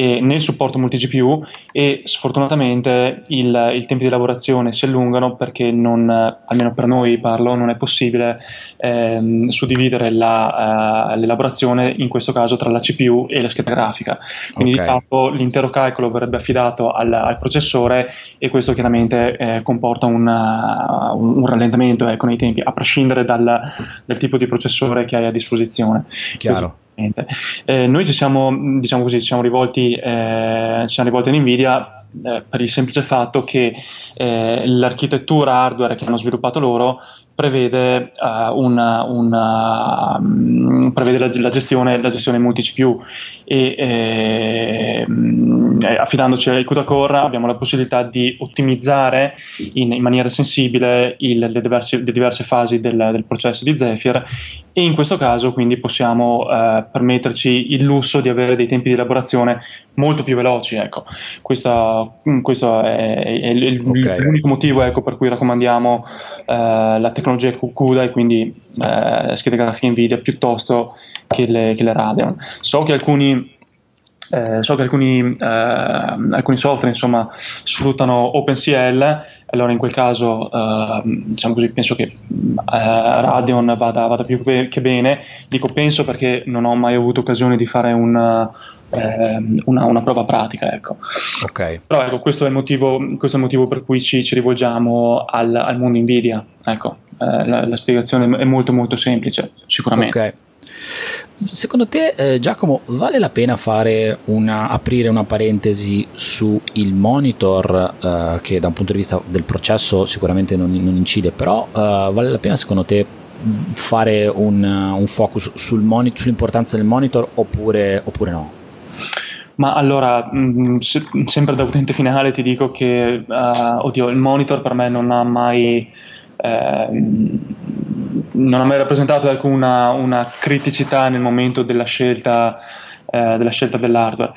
né il supporto multi-GPU e sfortunatamente il, il tempi di lavorazione si allungano perché non, almeno per noi parlo, non è possibile ehm, suddividere la, uh, l'elaborazione in questo caso tra la CPU e la scheda grafica. Quindi okay. di fatto l'intero calcolo verrebbe affidato al, al processore e questo chiaramente eh, comporta una, un, un rallentamento ecco, nei tempi, a prescindere dal, dal, tipo di processore che hai a disposizione. Chiaro. Eh, noi ci siamo, diciamo così, ci siamo rivolti, eh, ci siamo rivolti in Nvidia eh, per il semplice fatto che eh, l'architettura hardware che hanno sviluppato loro prevede, uh, una, una, um, prevede la, la, gestione, la gestione multi-CPU e eh, affidandoci ai CUDA Core abbiamo la possibilità di ottimizzare in, in maniera sensibile il, le, diverse, le, diverse, fasi del, del, processo di Zephyr e in questo caso quindi possiamo uh, permetterci il lusso di avere dei tempi di elaborazione molto più veloci. Ecco. Questo, questo è, è, è okay. l'unico motivo ecco, per cui raccomandiamo uh, la tecnologia CUDA e quindi uh, schede grafiche Nvidia piuttosto che le, che le Radeon. So che alcuni eh, so che alcuni, eh, alcuni, software insomma, sfruttano OpenCL, allora in quel caso eh, diciamo così, penso che eh, Radeon vada, vada, più che bene. Dico penso perché non ho mai avuto occasione di fare un, ehm, una, una, prova pratica. Ecco. Okay. Però ecco, questo, è motivo, questo, è il motivo, per cui ci, ci rivolgiamo al, al, mondo Nvidia. Ecco, eh, la, la, spiegazione è molto molto semplice, sicuramente. Okay. Secondo te, eh, Giacomo, vale la pena una, aprire una parentesi sul monitor, eh, che da un punto di vista del processo sicuramente non, non incide, però eh, vale la pena secondo te fare un, un focus sul monitor, sull'importanza del monitor oppure, oppure no? Ma allora, mh, se, sempre da utente finale ti dico che, uh, oddio, il monitor per me non ha mai... Uh, non ha mai rappresentato ecco, una, criticità nel momento della scelta eh, della scelta dell'hardware.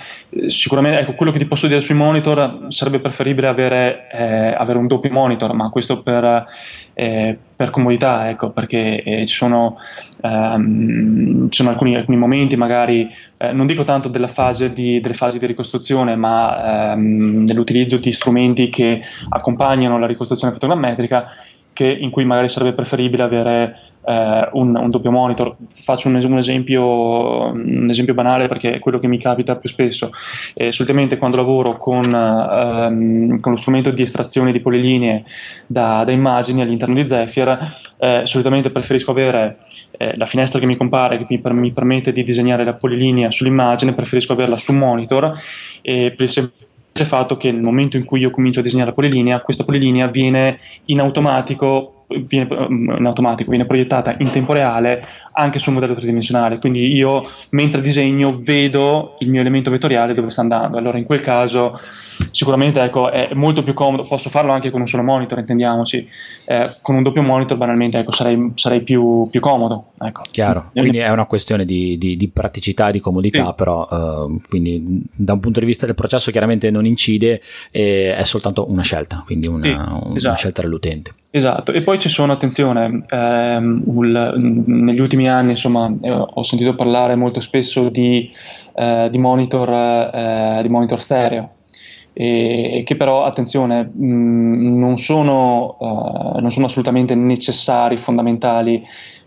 Sicuramente, ecco, quello che ti posso dire sui monitor sarebbe preferibile avere, eh, avere un doppio monitor, ma questo per, eh, per comodità, ecco, perché eh, ci sono, ehm, ci sono alcuni, alcuni, momenti, magari, eh, non dico tanto della fase di, delle fasi di ricostruzione, ma ehm, dell'utilizzo di strumenti che accompagnano la ricostruzione fotogrammetrica, che, in cui magari sarebbe preferibile avere eh, un, un, doppio monitor. Faccio un, un, esempio, un, esempio, banale perché è quello che mi capita più spesso. Eh, solitamente quando lavoro con, ehm, con, lo strumento di estrazione di polilinee da, da immagini all'interno di Zephyr, eh, solitamente preferisco avere eh, la finestra che mi compare, che mi, mi, permette di disegnare la polilinea sull'immagine, preferisco averla su monitor e per il semplice fatto che nel momento in cui io comincio a disegnare la polilinea, questa polilinea viene in automatico viene, mm, in automatico, viene proiettata in tempo reale anche sul modello tridimensionale. Quindi io mentre disegno vedo il mio elemento vettoriale dove sta andando. Allora in quel caso sicuramente ecco, è molto più comodo, posso farlo anche con un solo monitor, intendiamoci, eh, con un doppio monitor banalmente ecco, sarei, sarei più, più, comodo. Ecco. Chiaro, quindi è una questione di, di, di praticità di comodità, sì. però uh, quindi da un punto di vista del processo chiaramente non incide, è soltanto una scelta, quindi una, sì, una esatto. scelta dell'utente. Esatto, e poi ci sono, attenzione, ehm, un, negli ultimi anni insomma, eh, ho sentito parlare molto spesso di, eh, di, monitor, eh, di monitor stereo, e, che però, attenzione, mh, non, sono, uh, non, sono, assolutamente necessari, fondamentali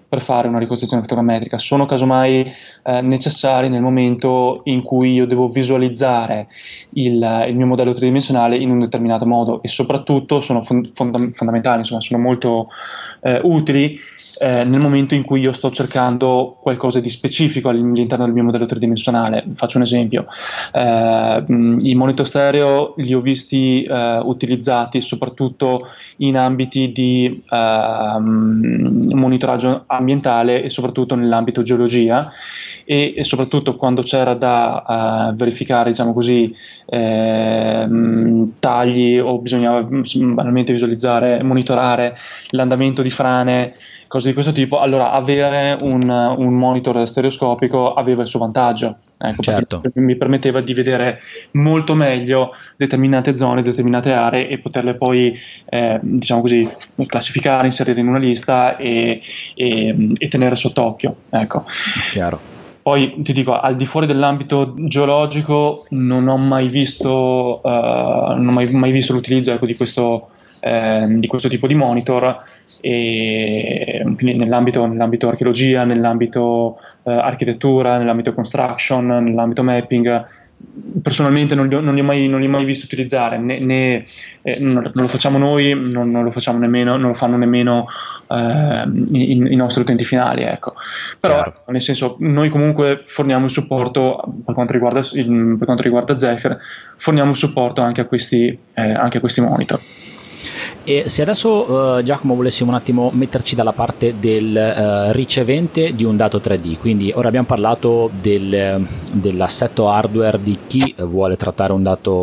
per fare una ricostruzione fotogrammetrica, sono casomai eh, necessari nel momento in cui io devo visualizzare il, il, mio modello tridimensionale in un determinato modo. E soprattutto sono fond- fondamentali, insomma, sono molto eh, utili eh, nel momento in cui io sto cercando qualcosa di specifico all'interno del mio modello tridimensionale. Faccio un esempio, eh, i monitor stereo li ho visti eh, utilizzati soprattutto in ambiti di ehm, monitoraggio ambientale e soprattutto nell'ambito geologia e, e soprattutto quando c'era da uh, verificare, diciamo così, ehm, tagli o bisognava banalmente visualizzare, monitorare l'andamento di frane cose di questo tipo, allora avere un, un monitor stereoscopico aveva il suo vantaggio. Ecco, certo. mi permetteva di vedere molto meglio determinate zone, determinate aree e poterle poi, eh, diciamo così, classificare, inserire in una lista e, e, e tenere sott'occhio. Ecco. Chiaro. Poi ti dico, al di fuori dell'ambito geologico non ho mai visto, uh, non ho mai, mai visto l'utilizzo ecco, di questo eh, di questo tipo di monitor e nell'ambito, nell'ambito archeologia, nell'ambito eh, architettura, nell'ambito construction, nell'ambito mapping personalmente non li, ho, non, li mai, non li, ho, mai, visto utilizzare, né, né eh, non, lo facciamo noi, non, non, lo facciamo nemmeno, non lo fanno nemmeno eh, i, i, nostri utenti finali. Ecco. Però, Chiaro. nel senso, noi comunque forniamo il supporto per quanto riguarda, il, per quanto riguarda Zephyr, forniamo il supporto anche a questi, eh, anche a questi monitor. E se adesso uh, Giacomo volessimo un attimo metterci dalla parte del uh, ricevente di un dato 3D, quindi ora abbiamo parlato del, dell'assetto hardware di chi vuole trattare un, dato,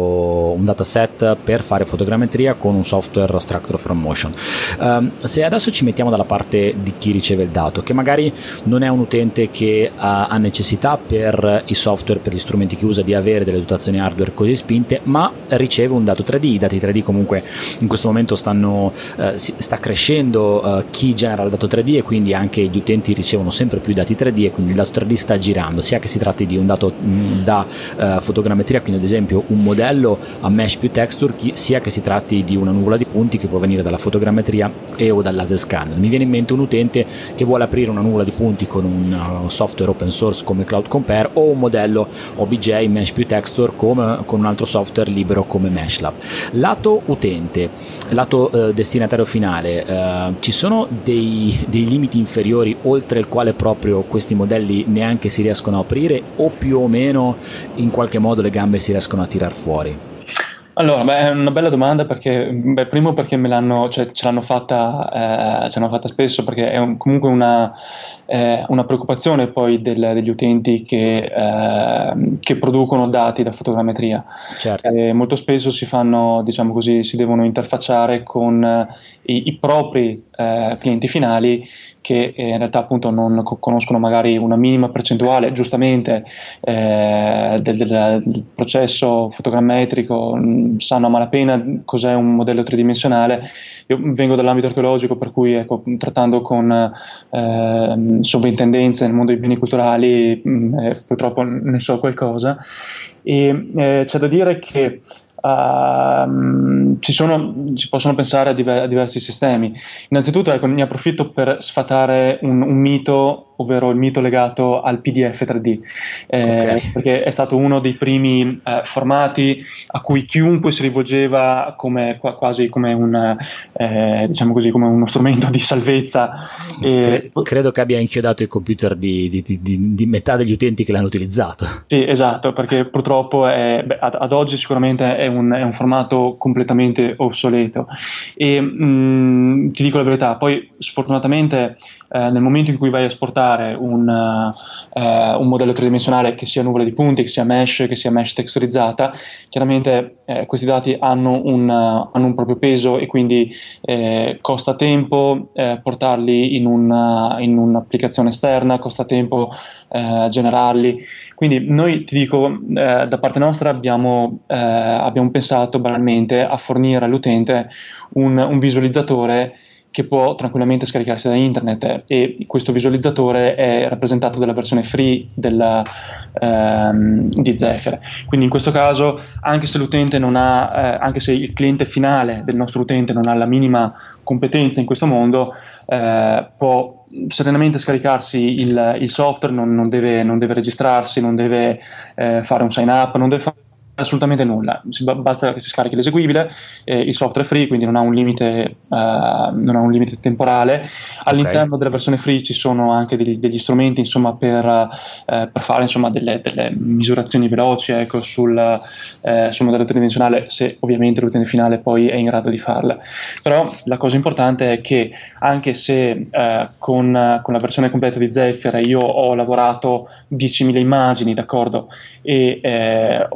un dataset per fare fotogrammetria con un software Structure from Motion. Uh, se adesso ci mettiamo dalla parte di chi riceve il dato, che magari non è un utente che ha, ha necessità per i software, per gli strumenti che usa di avere delle dotazioni hardware così spinte, ma riceve un dato 3D, i dati 3D comunque in questo momento stanno stanno, eh, sta crescendo eh, chi genera il dato 3D e quindi anche gli utenti ricevono sempre più dati 3D e quindi il dato 3D sta girando, sia che si tratti di un dato mh, mm, da eh, fotogrammetria, quindi ad esempio un modello a mesh più texture, sia che si tratti di una nuvola di punti che può venire dalla fotogrammetria e o dal laser scan. Mi viene in mente un utente che vuole aprire una nuvola di punti con un uh, software open source come Cloud Compare o un modello OBJ mesh più texture come, con un altro software libero come Meshlab. Lato utente, lato eh, destinatario finale, eh, ci sono dei, dei, limiti inferiori oltre il quale proprio questi modelli neanche si riescono a aprire o più o meno in qualche modo le gambe si riescono a tirar fuori? Allora, beh, è una bella domanda perché, beh, primo perché me l'hanno, cioè, ce, l'hanno fatta, eh, ce l'hanno fatta spesso perché è un, comunque una, eh, una, preoccupazione poi del, degli utenti che, eh, che, producono dati da fotogrammetria. Certo. molto spesso si fanno, diciamo così, si devono interfacciare con i, i propri eh, clienti finali che eh, in realtà appunto non co- conoscono magari una minima percentuale, giustamente, eh, del, del, processo fotogrammetrico, mh, sanno a malapena cos'è un modello tridimensionale. Io vengo dall'ambito archeologico, per cui ecco, trattando con eh, sovrintendenze nel mondo dei beni culturali, mh, eh, purtroppo ne so qualcosa. E eh, c'è da dire che Uh, ci, sono, si, possono pensare a, diver- a, diversi sistemi. Innanzitutto ecco, ne approfitto per sfatare un, un mito ovvero il mito legato al PDF 3D, eh, okay. perché è stato uno dei primi eh, formati a cui chiunque si rivolgeva come, quasi come, un, eh, diciamo così, come uno strumento di salvezza. Cre- credo che abbia inchiodato i computer di, di, di, di, metà degli utenti che l'hanno utilizzato. Sì, esatto, perché purtroppo è, beh, ad, ad, oggi sicuramente è un, è un, formato completamente obsoleto. E mh, mm, ti dico la verità, poi sfortunatamente eh, nel momento in cui vai a esportare un, uh, un, modello tridimensionale che sia nuvole di punti, che sia mesh, che sia mesh texturizzata, chiaramente eh, questi dati hanno un, hanno un, proprio peso e quindi eh, costa tempo eh, portarli in, una, in, un'applicazione esterna, costa tempo generarli. Quindi noi ti dico, da parte nostra abbiamo, abbiamo pensato banalmente a fornire all'utente un, un visualizzatore che può tranquillamente scaricarsi da internet e questo visualizzatore è rappresentato dalla versione free della, ehm, di Zephyr. Quindi in questo caso, anche se l'utente non ha, eh, anche se il cliente finale del nostro utente non ha la minima competenza in questo mondo, eh, può serenamente scaricarsi il, il software, non, non, deve, non, deve, registrarsi, non deve eh, fare un sign up, non deve fare assolutamente nulla, basta che si scarichi l'eseguibile, eh, il software è free, quindi non ha un limite, uh, non ha un limite temporale. All'interno okay. della versione free ci sono anche degli, degli strumenti insomma, per, uh, per, fare insomma, delle, delle, misurazioni veloci ecco, sul, uh, sul, modello tridimensionale, se ovviamente l'utente finale poi è in grado di farla. Però la cosa importante è che anche se con, con, la versione completa di Zephyr io ho lavorato 10.000 immagini, d'accordo, e eh,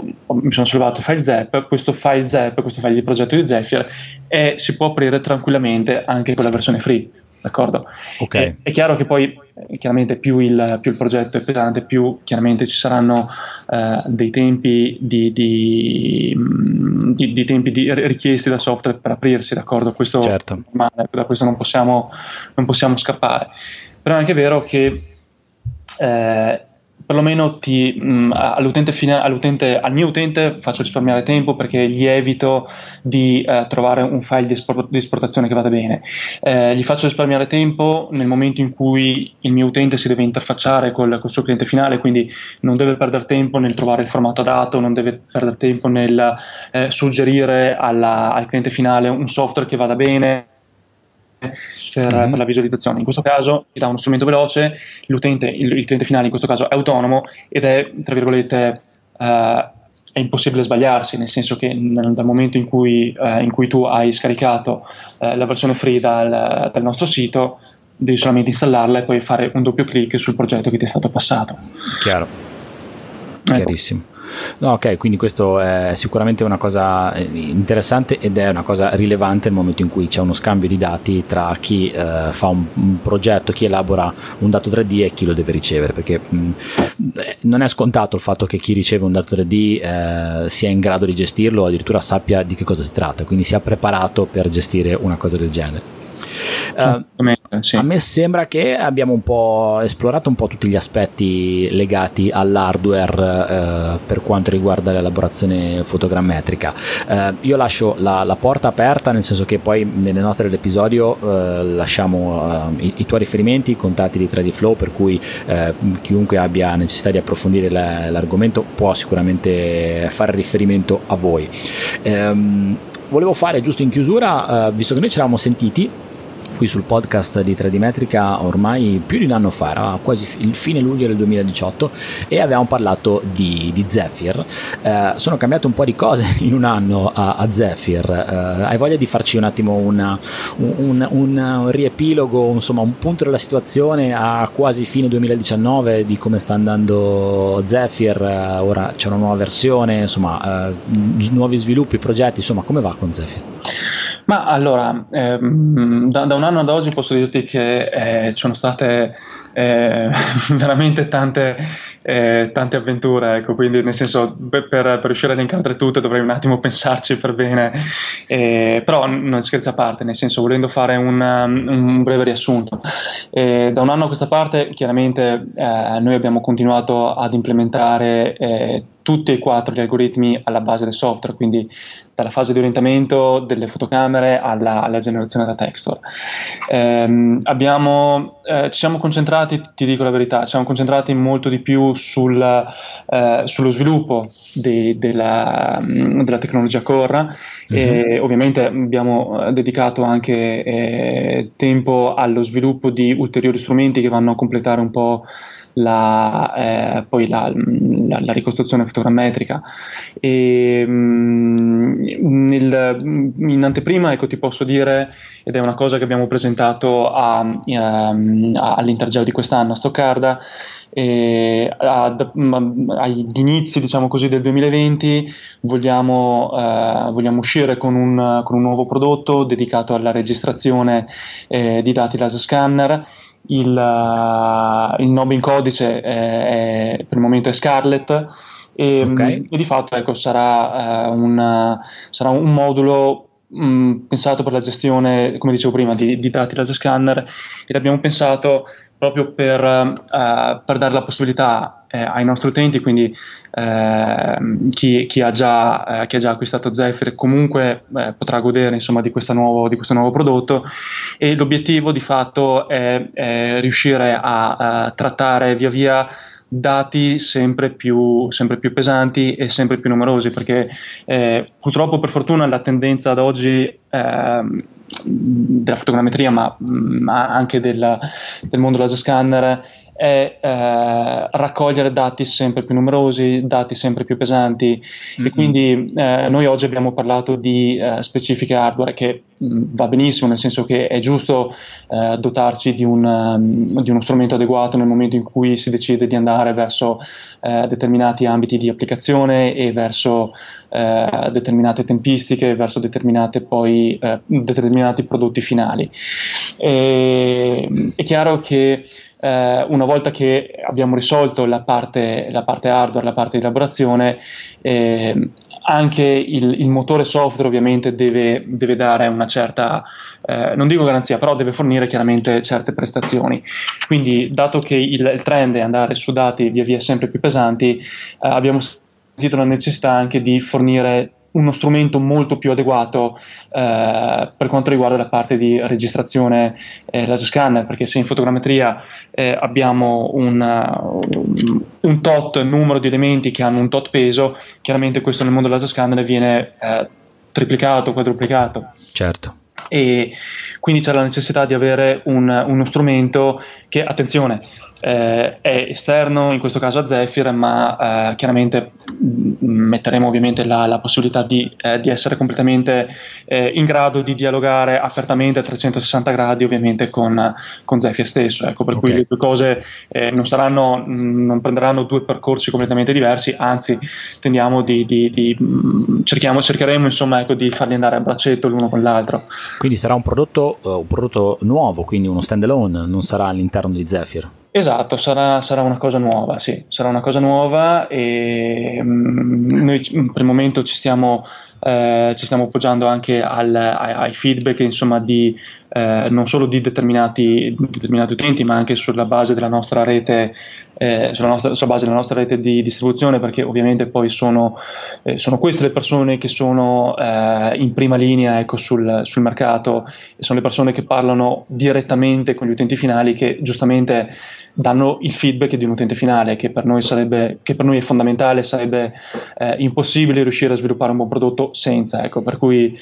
mi sono sollevato file zap, questo file zap, questo file di progetto di Zephyr e si può aprire tranquillamente anche con la versione free. D'accordo? Okay. È, è, chiaro che poi, chiaramente, più il, più il, progetto è pesante, più chiaramente ci saranno eh, dei tempi di, di, di, di, tempi richiesti dal software per aprirsi, d'accordo? Questo, certo. da questo non possiamo, non possiamo scappare. Però è anche vero che eh, perlomeno ti, mh, mm, all'utente fine, all'utente, al mio utente faccio risparmiare tempo perché gli evito di uh, trovare un file di, esport- di, esportazione che vada bene. Eh, gli faccio risparmiare tempo nel momento in cui il mio utente si deve interfacciare col, col suo cliente finale, quindi non deve perdere tempo nel trovare il formato dato, non deve perdere tempo nel eh, suggerire alla, al cliente finale un software che vada bene per, mm-hmm. per, la visualizzazione. In questo caso ti dà uno strumento veloce, l'utente, il, il, cliente finale in questo caso è autonomo ed è, tra virgolette, uh, è impossibile sbagliarsi, nel senso che nel, dal momento in cui, uh, in cui, tu hai scaricato uh, la versione free dal, dal nostro sito, devi solamente installarla e poi fare un doppio clic sul progetto che ti è stato passato. Chiaro. Ecco. Chiarissimo. No, ok, quindi questo è sicuramente una cosa eh, interessante ed è una cosa rilevante nel momento in cui c'è uno scambio di dati tra chi eh, fa un, un, progetto, chi elabora un dato 3D e chi lo deve ricevere, perché mh, mm, eh, non è scontato il fatto che chi riceve un dato 3D eh, sia in grado di gestirlo o addirittura sappia di che cosa si tratta, quindi sia preparato per gestire una cosa del genere. Uh, sì. A me sembra che abbiamo un po' esplorato un po' tutti gli aspetti legati all'hardware uh, per quanto riguarda l'elaborazione fotogrammetrica. Uh, io lascio la, la, porta aperta, nel senso che poi nelle note dell'episodio lasciamo i, i, tuoi riferimenti, i contatti di 3D Flow, per cui chiunque abbia necessità di approfondire la, l'argomento può sicuramente fare riferimento a voi. Um, volevo fare giusto in chiusura, visto che noi ci eravamo sentiti qui sul podcast di 3D Metrica ormai più di un anno fa, era quasi il fine luglio del 2018 e avevamo parlato di, di Zephyr. Eh, sono cambiate un po' di cose in un anno a, a Zephyr. Eh, hai voglia di farci un attimo una, un, un, un, riepilogo, insomma un punto della situazione a quasi fine 2019 di come sta andando Zephyr? Eh, ora c'è una nuova versione, insomma eh, nuovi sviluppi, progetti, insomma come va con Zephyr? Ma allora, ehm, da, da, un anno ad oggi posso dirti che eh, ci sono state eh, veramente tante, eh, tante avventure, ecco, quindi nel senso per, per, riuscire a elencare tutte dovrei un attimo pensarci per bene, eh, però non scherzo a parte, nel senso volendo fare un, un breve riassunto. Eh, da un anno a questa parte chiaramente eh, noi abbiamo continuato ad implementare tutti e quattro gli algoritmi alla base del software, quindi dalla fase di orientamento delle fotocamere alla, alla generazione da texture. Eh, abbiamo, eh, ci siamo concentrati, ti dico la verità, ci siamo concentrati molto di più sul, eh, sullo sviluppo di, della, della, tecnologia Corra mm-hmm. e ovviamente abbiamo eh, dedicato anche eh, tempo allo sviluppo di ulteriori strumenti che vanno a completare un po' la, eh, poi la, la, la, ricostruzione fotogrammetrica. E, mh, mm, nel, in anteprima ecco, ti posso dire, ed è una cosa che abbiamo presentato a, a, ehm, all'Intergeo di quest'anno a Stoccarda, e ad, agli inizi diciamo così, del 2020 vogliamo, eh, vogliamo uscire con un, con un, nuovo prodotto dedicato alla registrazione eh, di dati laser scanner il, uh, il nome in codice è, è, per il momento è Scarlet e, okay. e di fatto ecco, sarà, uh, un, sarà, un, modulo mh, mm, pensato per la gestione, come dicevo prima, di, di dati laser scanner e l'abbiamo pensato proprio per, uh, per dare la possibilità eh, ai nostri utenti, quindi eh, chi, chi, ha già, eh, chi, ha già, acquistato Zephyr comunque eh, potrà godere insomma, di, nuovo, di, questo nuovo prodotto. E l'obiettivo di fatto è, è riuscire a, a trattare via via dati sempre più, sempre più, pesanti e sempre più numerosi, perché eh, purtroppo per fortuna la tendenza ad oggi eh, della fotogrammetria, ma, ma anche della, del mondo laser scanner, è eh, raccogliere dati sempre più numerosi, dati sempre più pesanti mm-hmm. e quindi eh, noi oggi abbiamo parlato di eh, specifiche hardware che mh, mm, va benissimo, nel senso che è giusto eh, dotarci di, un, um, di, uno strumento adeguato nel momento in cui si decide di andare verso eh, determinati ambiti di applicazione e verso eh, determinate tempistiche, verso determinate poi, determinati prodotti finali. E, è chiaro che eh, una volta che abbiamo risolto la parte, la parte hardware, la parte di elaborazione, eh, anche il, il, motore software ovviamente deve, deve dare una certa, eh, non dico garanzia, però deve fornire chiaramente certe prestazioni. Quindi, dato che il, il trend è andare su dati via via sempre più pesanti, eh, abbiamo sentito la necessità anche di fornire uno strumento molto più adeguato eh, per quanto riguarda la parte di registrazione eh, laser scanner, perché se in fotogrammetria eh, abbiamo un, uh, un, tot numero di elementi che hanno un tot peso, chiaramente questo nel mondo laser scanner viene eh, triplicato, quadruplicato. Certo. E quindi c'è la necessità di avere un, uno strumento che, attenzione, eh, è esterno in questo caso a Zephyr, ma eh, chiaramente metteremo ovviamente la, la possibilità di, eh, di, essere completamente eh, in grado di dialogare apertamente a 360 gradi ovviamente con, con Zephyr stesso, ecco, per okay. cui le due cose eh, non, saranno, non prenderanno due percorsi completamente diversi, anzi tendiamo di, di, di cerchiamo, cercheremo insomma ecco, di farli andare a braccetto l'uno con l'altro. Quindi sarà un prodotto, uh, un prodotto nuovo, quindi uno stand alone, non sarà all'interno di Zephyr? Esatto, sarà, sarà, una cosa nuova, sì, sarà una cosa nuova e mm, noi per il momento ci stiamo, eh, ci stiamo appoggiando anche al, ai, ai, feedback insomma, di, eh, non solo di determinati, determinati, utenti ma anche sulla base della nostra rete eh, sulla, nostra, sulla, base della nostra rete di distribuzione perché ovviamente poi sono, eh, sono queste le persone che sono eh, in prima linea ecco, sul, sul, mercato. Sono le persone che parlano direttamente con gli utenti finali che giustamente danno il feedback di un utente finale che per noi, sarebbe, che per noi è fondamentale, sarebbe eh, impossibile riuscire a sviluppare un buon prodotto senza, ecco, per cui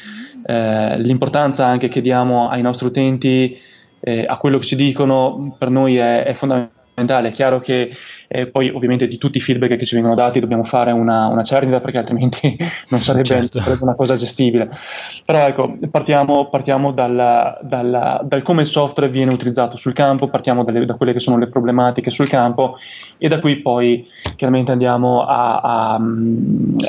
eh, l'importanza anche che diamo ai nostri utenti eh, a quello che ci dicono per noi è, è fondamentale fondamentale. È chiaro che eh, poi ovviamente di tutti i feedback che ci vengono dati dobbiamo fare una, una cernita perché altrimenti non sarebbe, certo. sarebbe, una cosa gestibile. Però ecco, partiamo, partiamo dalla, dalla, dal come il software viene utilizzato sul campo, partiamo dalle, da quelle che sono le problematiche sul campo e da qui poi chiaramente andiamo a, a,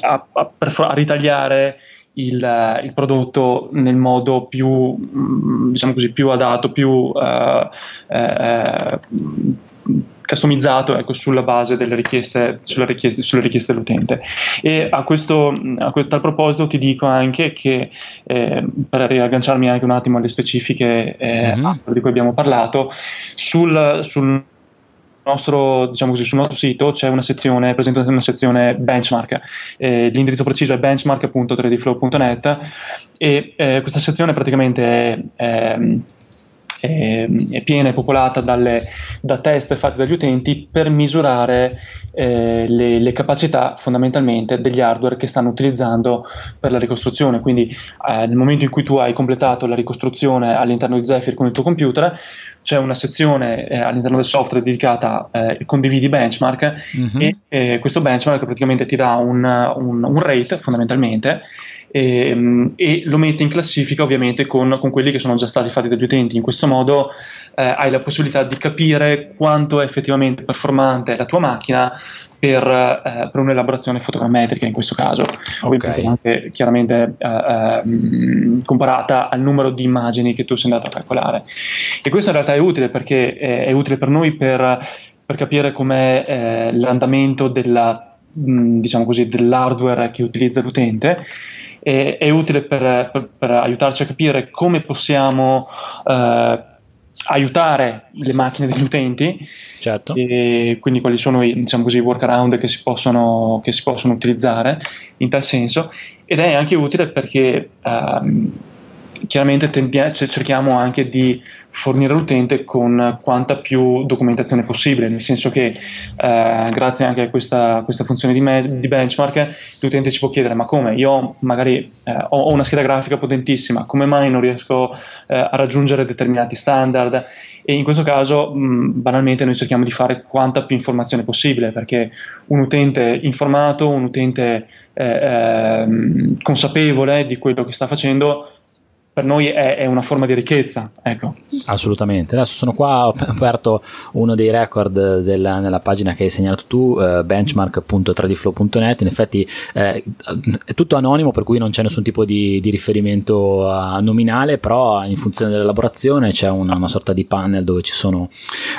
a, a ritagliare il, il, prodotto nel modo più, mm, diciamo così, più adatto, più uh, uh, customizzato ecco, sulla base delle richieste, richieste, sulle richieste dell'utente. E a questo, a tal proposito ti dico anche che, eh, per riagganciarmi anche un attimo alle specifiche eh, mm-hmm. di cui abbiamo parlato, sul, sul nostro, diciamo così, sul nostro sito c'è una sezione, presente una sezione benchmark. Eh, l'indirizzo preciso è benchmark.3dflow.net e eh, questa sezione praticamente è, è, è piena e popolata dalle, da test fatti dagli utenti per misurare eh, le, le, capacità fondamentalmente degli hardware che stanno utilizzando per la ricostruzione. Quindi eh, nel momento in cui tu hai completato la ricostruzione all'interno di Zephyr con il tuo computer, c'è una sezione eh, all'interno del software dedicata eh, condividi benchmark mm-hmm. e eh, questo benchmark praticamente ti dà un, un, un rate fondamentalmente e, ehm, e, lo mette in classifica ovviamente con, con, quelli che sono già stati fatti dagli utenti. In questo modo eh, hai la possibilità di capire quanto è effettivamente performante la tua macchina per, eh, per un'elaborazione fotogrammetrica in questo caso, okay. anche chiaramente eh, eh, comparata al numero di immagini che tu sei andato a calcolare. E questo in realtà è utile perché eh, è utile per noi per, per capire com'è eh, l'andamento della, mh, diciamo così, dell'hardware che utilizza l'utente è, è utile per, per, per, aiutarci a capire come possiamo eh, aiutare le macchine degli utenti certo. e quindi quali sono i diciamo così, workaround che si, possono, che si possono utilizzare in tal senso ed è anche utile perché um, chiaramente tendia- cerchiamo anche di fornire l'utente con quanta più documentazione possibile, nel senso che eh, grazie anche a questa, questa funzione di, me- di, benchmark l'utente ci può chiedere ma come io magari eh, ho una scheda grafica potentissima, come mai non riesco eh, a raggiungere determinati standard? E in questo caso mh, banalmente noi cerchiamo di fare quanta più informazione possibile perché un utente informato, un utente eh, ehm, consapevole di quello che sta facendo per noi è, è, una forma di ricchezza. Ecco. Assolutamente. Adesso sono qua, ho aperto uno dei record della, nella pagina che hai segnalato tu, eh, benchmark.tradiflow.net. In effetti eh, è tutto anonimo, per cui non c'è nessun tipo di, di riferimento nominale, però in funzione dell'elaborazione c'è una, una sorta di panel dove ci sono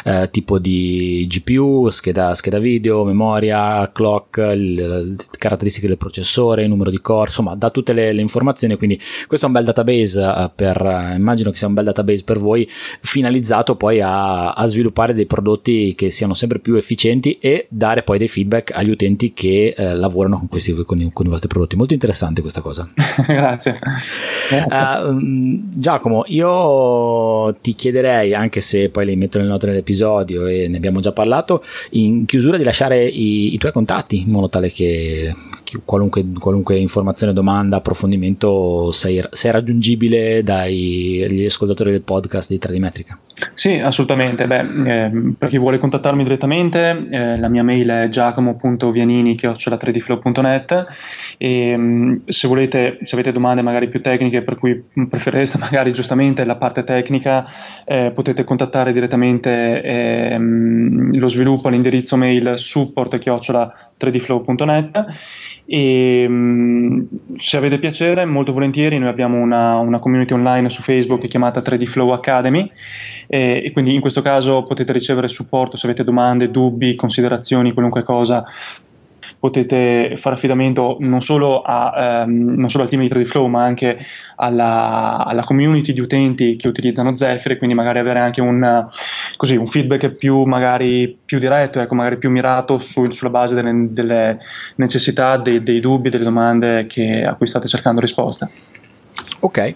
eh, tipo di GPU, scheda, scheda video, memoria, clock, le caratteristiche del processore, numero di core, insomma, da tutte le, le informazioni. Quindi questo è un bel database eh, per, eh, immagino che sia un bel database per voi, finalizzato poi a, a, sviluppare dei prodotti che siano sempre più efficienti e dare poi dei feedback agli utenti che eh, lavorano con, questi, con, i, con, i, vostri prodotti. Molto interessante questa cosa. Grazie. Uh, Giacomo, io ti chiederei, anche se poi li metto nelle note dell'episodio e ne abbiamo già parlato, in chiusura di lasciare i, i tuoi contatti in modo tale che qualunque, qualunque informazione, domanda, approfondimento sei, sei raggiungibile dagli ascoltatori del podcast di 3D Metrica. Sì, assolutamente. Beh, eh, per chi vuole contattarmi direttamente, eh, la mia mail è giacomo.vianini.3dflow.net e mm, se volete, se avete domande magari più tecniche per cui preferireste magari giustamente la parte tecnica, eh, potete contattare direttamente ehm, lo sviluppo all'indirizzo mail support-3dflow.net e um, se avete piacere, molto volentieri, noi abbiamo una, una community online su Facebook chiamata 3D Flow Academy. E, e, quindi in questo caso potete ricevere supporto se avete domande, dubbi, considerazioni, qualunque cosa potete fare affidamento non solo, a, ehm, non solo al team di 3D Flow, ma anche alla, alla, community di utenti che utilizzano Zephyr, quindi magari avere anche un, così, un feedback più, magari, più diretto, ecco, magari più mirato su, sulla base delle, delle necessità, dei, dei, dubbi, delle domande che, a cui state cercando risposta. Ok.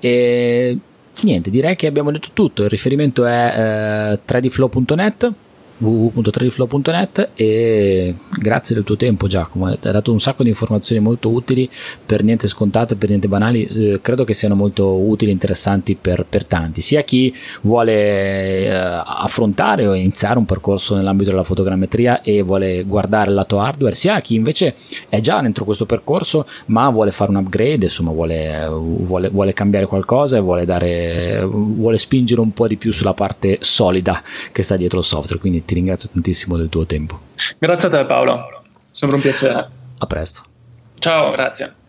E niente, direi che abbiamo detto tutto. Il riferimento è eh, 3dflow.net www.tradiflow.net e grazie del tuo tempo Giacomo, hai dato un sacco di informazioni molto utili, per niente scontate, per niente banali, eh, credo che siano molto utili e interessanti per, per, tanti, sia chi vuole eh, affrontare o iniziare un percorso nell'ambito della fotogrammetria e vuole guardare il lato hardware, sia chi invece è già dentro questo percorso ma vuole fare un upgrade, insomma vuole, vuole, vuole cambiare qualcosa e vuole, dare, vuole spingere un po' di più sulla parte solida che sta dietro il software, quindi ti ringrazio tantissimo del tuo tempo. Grazie a te Paolo, sempre un piacere. A presto. Ciao, grazie.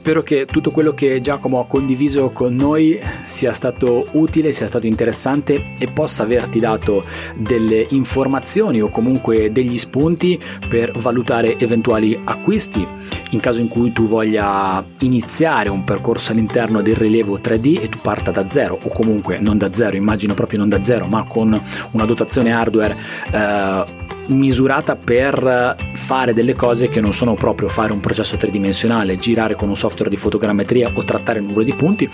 Spero che tutto quello che Giacomo ha condiviso con noi sia stato utile, sia stato interessante e possa averti dato delle informazioni o comunque degli spunti per valutare eventuali acquisti. In caso in cui tu voglia iniziare un percorso all'interno del rilievo 3D e tu parta da zero o comunque non da zero, immagino proprio non da zero, ma con una dotazione hardware eh, misurata per fare delle cose che non sono proprio fare un processo tridimensionale, girare con un software di fotogrammetria o trattare nuvole di punti,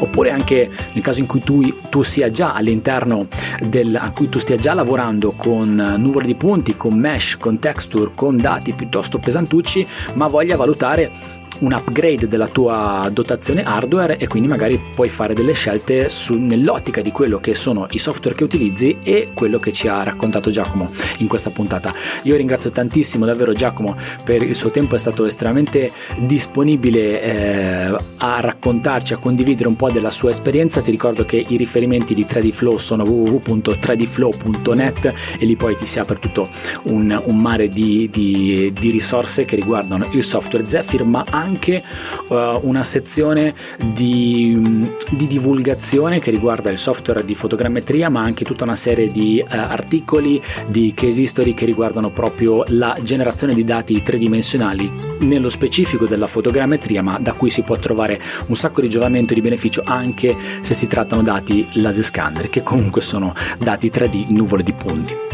oppure anche nel caso in cui tu, tu sia già all'interno del, a cui tu stia già lavorando con nuvole di punti, con mesh, con texture, con dati piuttosto pesantucci, ma voglia valutare un upgrade della tua dotazione hardware e quindi magari puoi fare delle scelte su, nell'ottica di quello che sono i software che utilizzi e quello che ci ha raccontato Giacomo in questa puntata. Io ringrazio tantissimo davvero Giacomo per il suo tempo, è stato estremamente disponibile eh, a raccontarci, a condividere un po' della sua esperienza. Ti ricordo che i riferimenti di 3D Flow sono www.3dflow.net e lì poi ti si apre tutto un, un mare di, di, di risorse che riguardano il software Zephyr ma anche anche uh, una sezione di, di, divulgazione che riguarda il software di fotogrammetria, ma anche tutta una serie di uh, articoli, di case history che riguardano proprio la generazione di dati tridimensionali, nello specifico della fotogrammetria, ma da cui si può trovare un sacco di giovamento e di beneficio anche se si trattano dati laser scanner, che comunque sono dati 3D in nuvole di punti.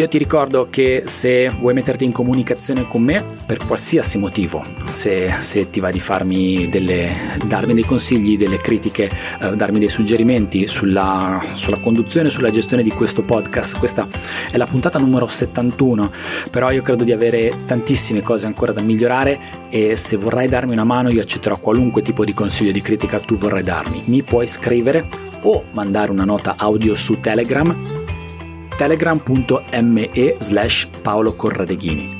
Io ti ricordo che se vuoi metterti in comunicazione con me per qualsiasi motivo, se, se ti va di farmi delle, darmi dei consigli, delle critiche, eh, darmi dei suggerimenti sulla, sulla conduzione, sulla gestione di questo podcast, questa è la puntata numero 71, però io credo di avere tantissime cose ancora da migliorare e se vorrai darmi una mano io accetterò qualunque tipo di consiglio di critica tu vorrai darmi. Mi puoi scrivere o mandare una nota audio su Telegram telegram.me slash paolo corradeghini.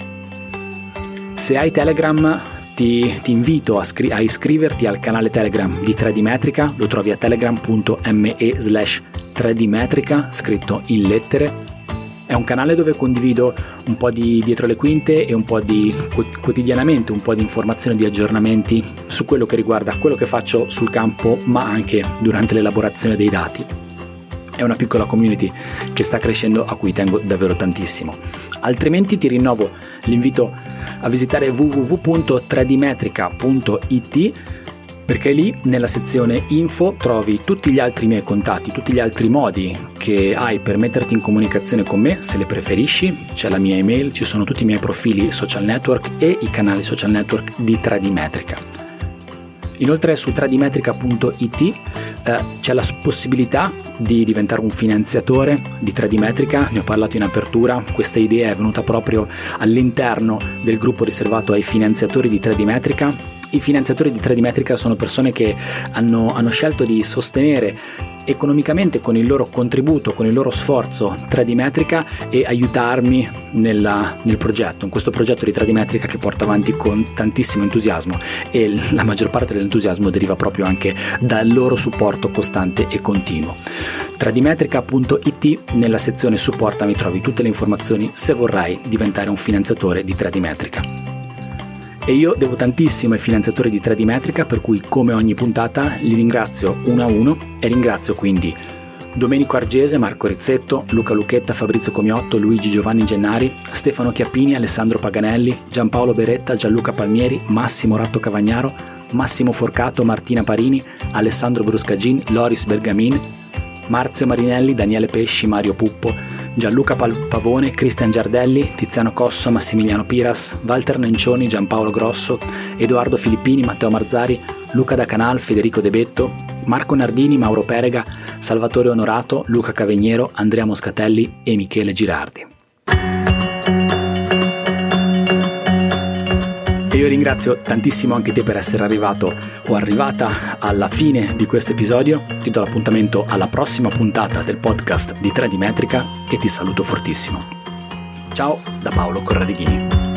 Se hai Telegram ti, ti invito a, scri- a, iscriverti al canale Telegram di 3D Metrica, lo trovi a telegram.me slash 3D Metrica, scritto in lettere. È un canale dove condivido un po' di dietro le quinte e un po' di quotidianamente, un po' di informazioni, di aggiornamenti su quello che riguarda quello che faccio sul campo, ma anche durante l'elaborazione dei dati è una piccola community che sta crescendo a cui tengo davvero tantissimo. Altrimenti ti rinnovo l'invito a visitare www.3dmetrica.it perché lì nella sezione info trovi tutti gli altri miei contatti, tutti gli altri modi che hai per metterti in comunicazione con me se le preferisci, c'è la mia email, ci sono tutti i miei profili social network e i canali social network di 3D Metrica. Inoltre su 3dmetrica.it eh, c'è la possibilità di diventare un finanziatore di 3D Metrica, ne ho parlato in apertura, questa idea è venuta proprio all'interno del gruppo riservato ai finanziatori di 3D Metrica i finanziatori di 3D Metrica sono persone che hanno, hanno, scelto di sostenere economicamente con il loro contributo, con il loro sforzo 3D Metrica e aiutarmi nella, nel progetto, in questo progetto di 3D Metrica che porto avanti con tantissimo entusiasmo e la maggior parte dell'entusiasmo deriva proprio anche dal loro supporto costante e continuo. 3dmetrica.it nella sezione supportami trovi tutte le informazioni se vorrai diventare un finanziatore di 3D Metrica. E io devo tantissimo ai finanziatori di 3D Metrica, per cui come ogni puntata li ringrazio uno a uno e ringrazio quindi Domenico Argese, Marco Rizzetto, Luca Lucchetta, Fabrizio Comiotto, Luigi Giovanni Gennari, Stefano Chiappini, Alessandro Paganelli, Giampaolo Beretta, Gianluca Palmieri, Massimo Ratto Cavagnaro, Massimo Forcato, Martina Parini, Alessandro Bruscagin, Loris Bergamin, Marzio Marinelli, Daniele Pesci, Mario Puppo, Gianluca Pavone, Cristian Giardelli, Tiziano Cosso, Massimiliano Piras, Walter Nencioni, Giampaolo Grosso, Edoardo Filippini, Matteo Marzari, Luca Da Canal, Federico De Betto, Marco Nardini, Mauro Perega, Salvatore Onorato, Luca Cavegniero, Andrea Moscatelli e Michele Girardi. Io ringrazio tantissimo anche te per essere arrivato o arrivata alla fine di questo episodio. Ti do l'appuntamento alla prossima puntata del podcast di 3D Metrica e ti saluto fortissimo. Ciao da Paolo Corradighini.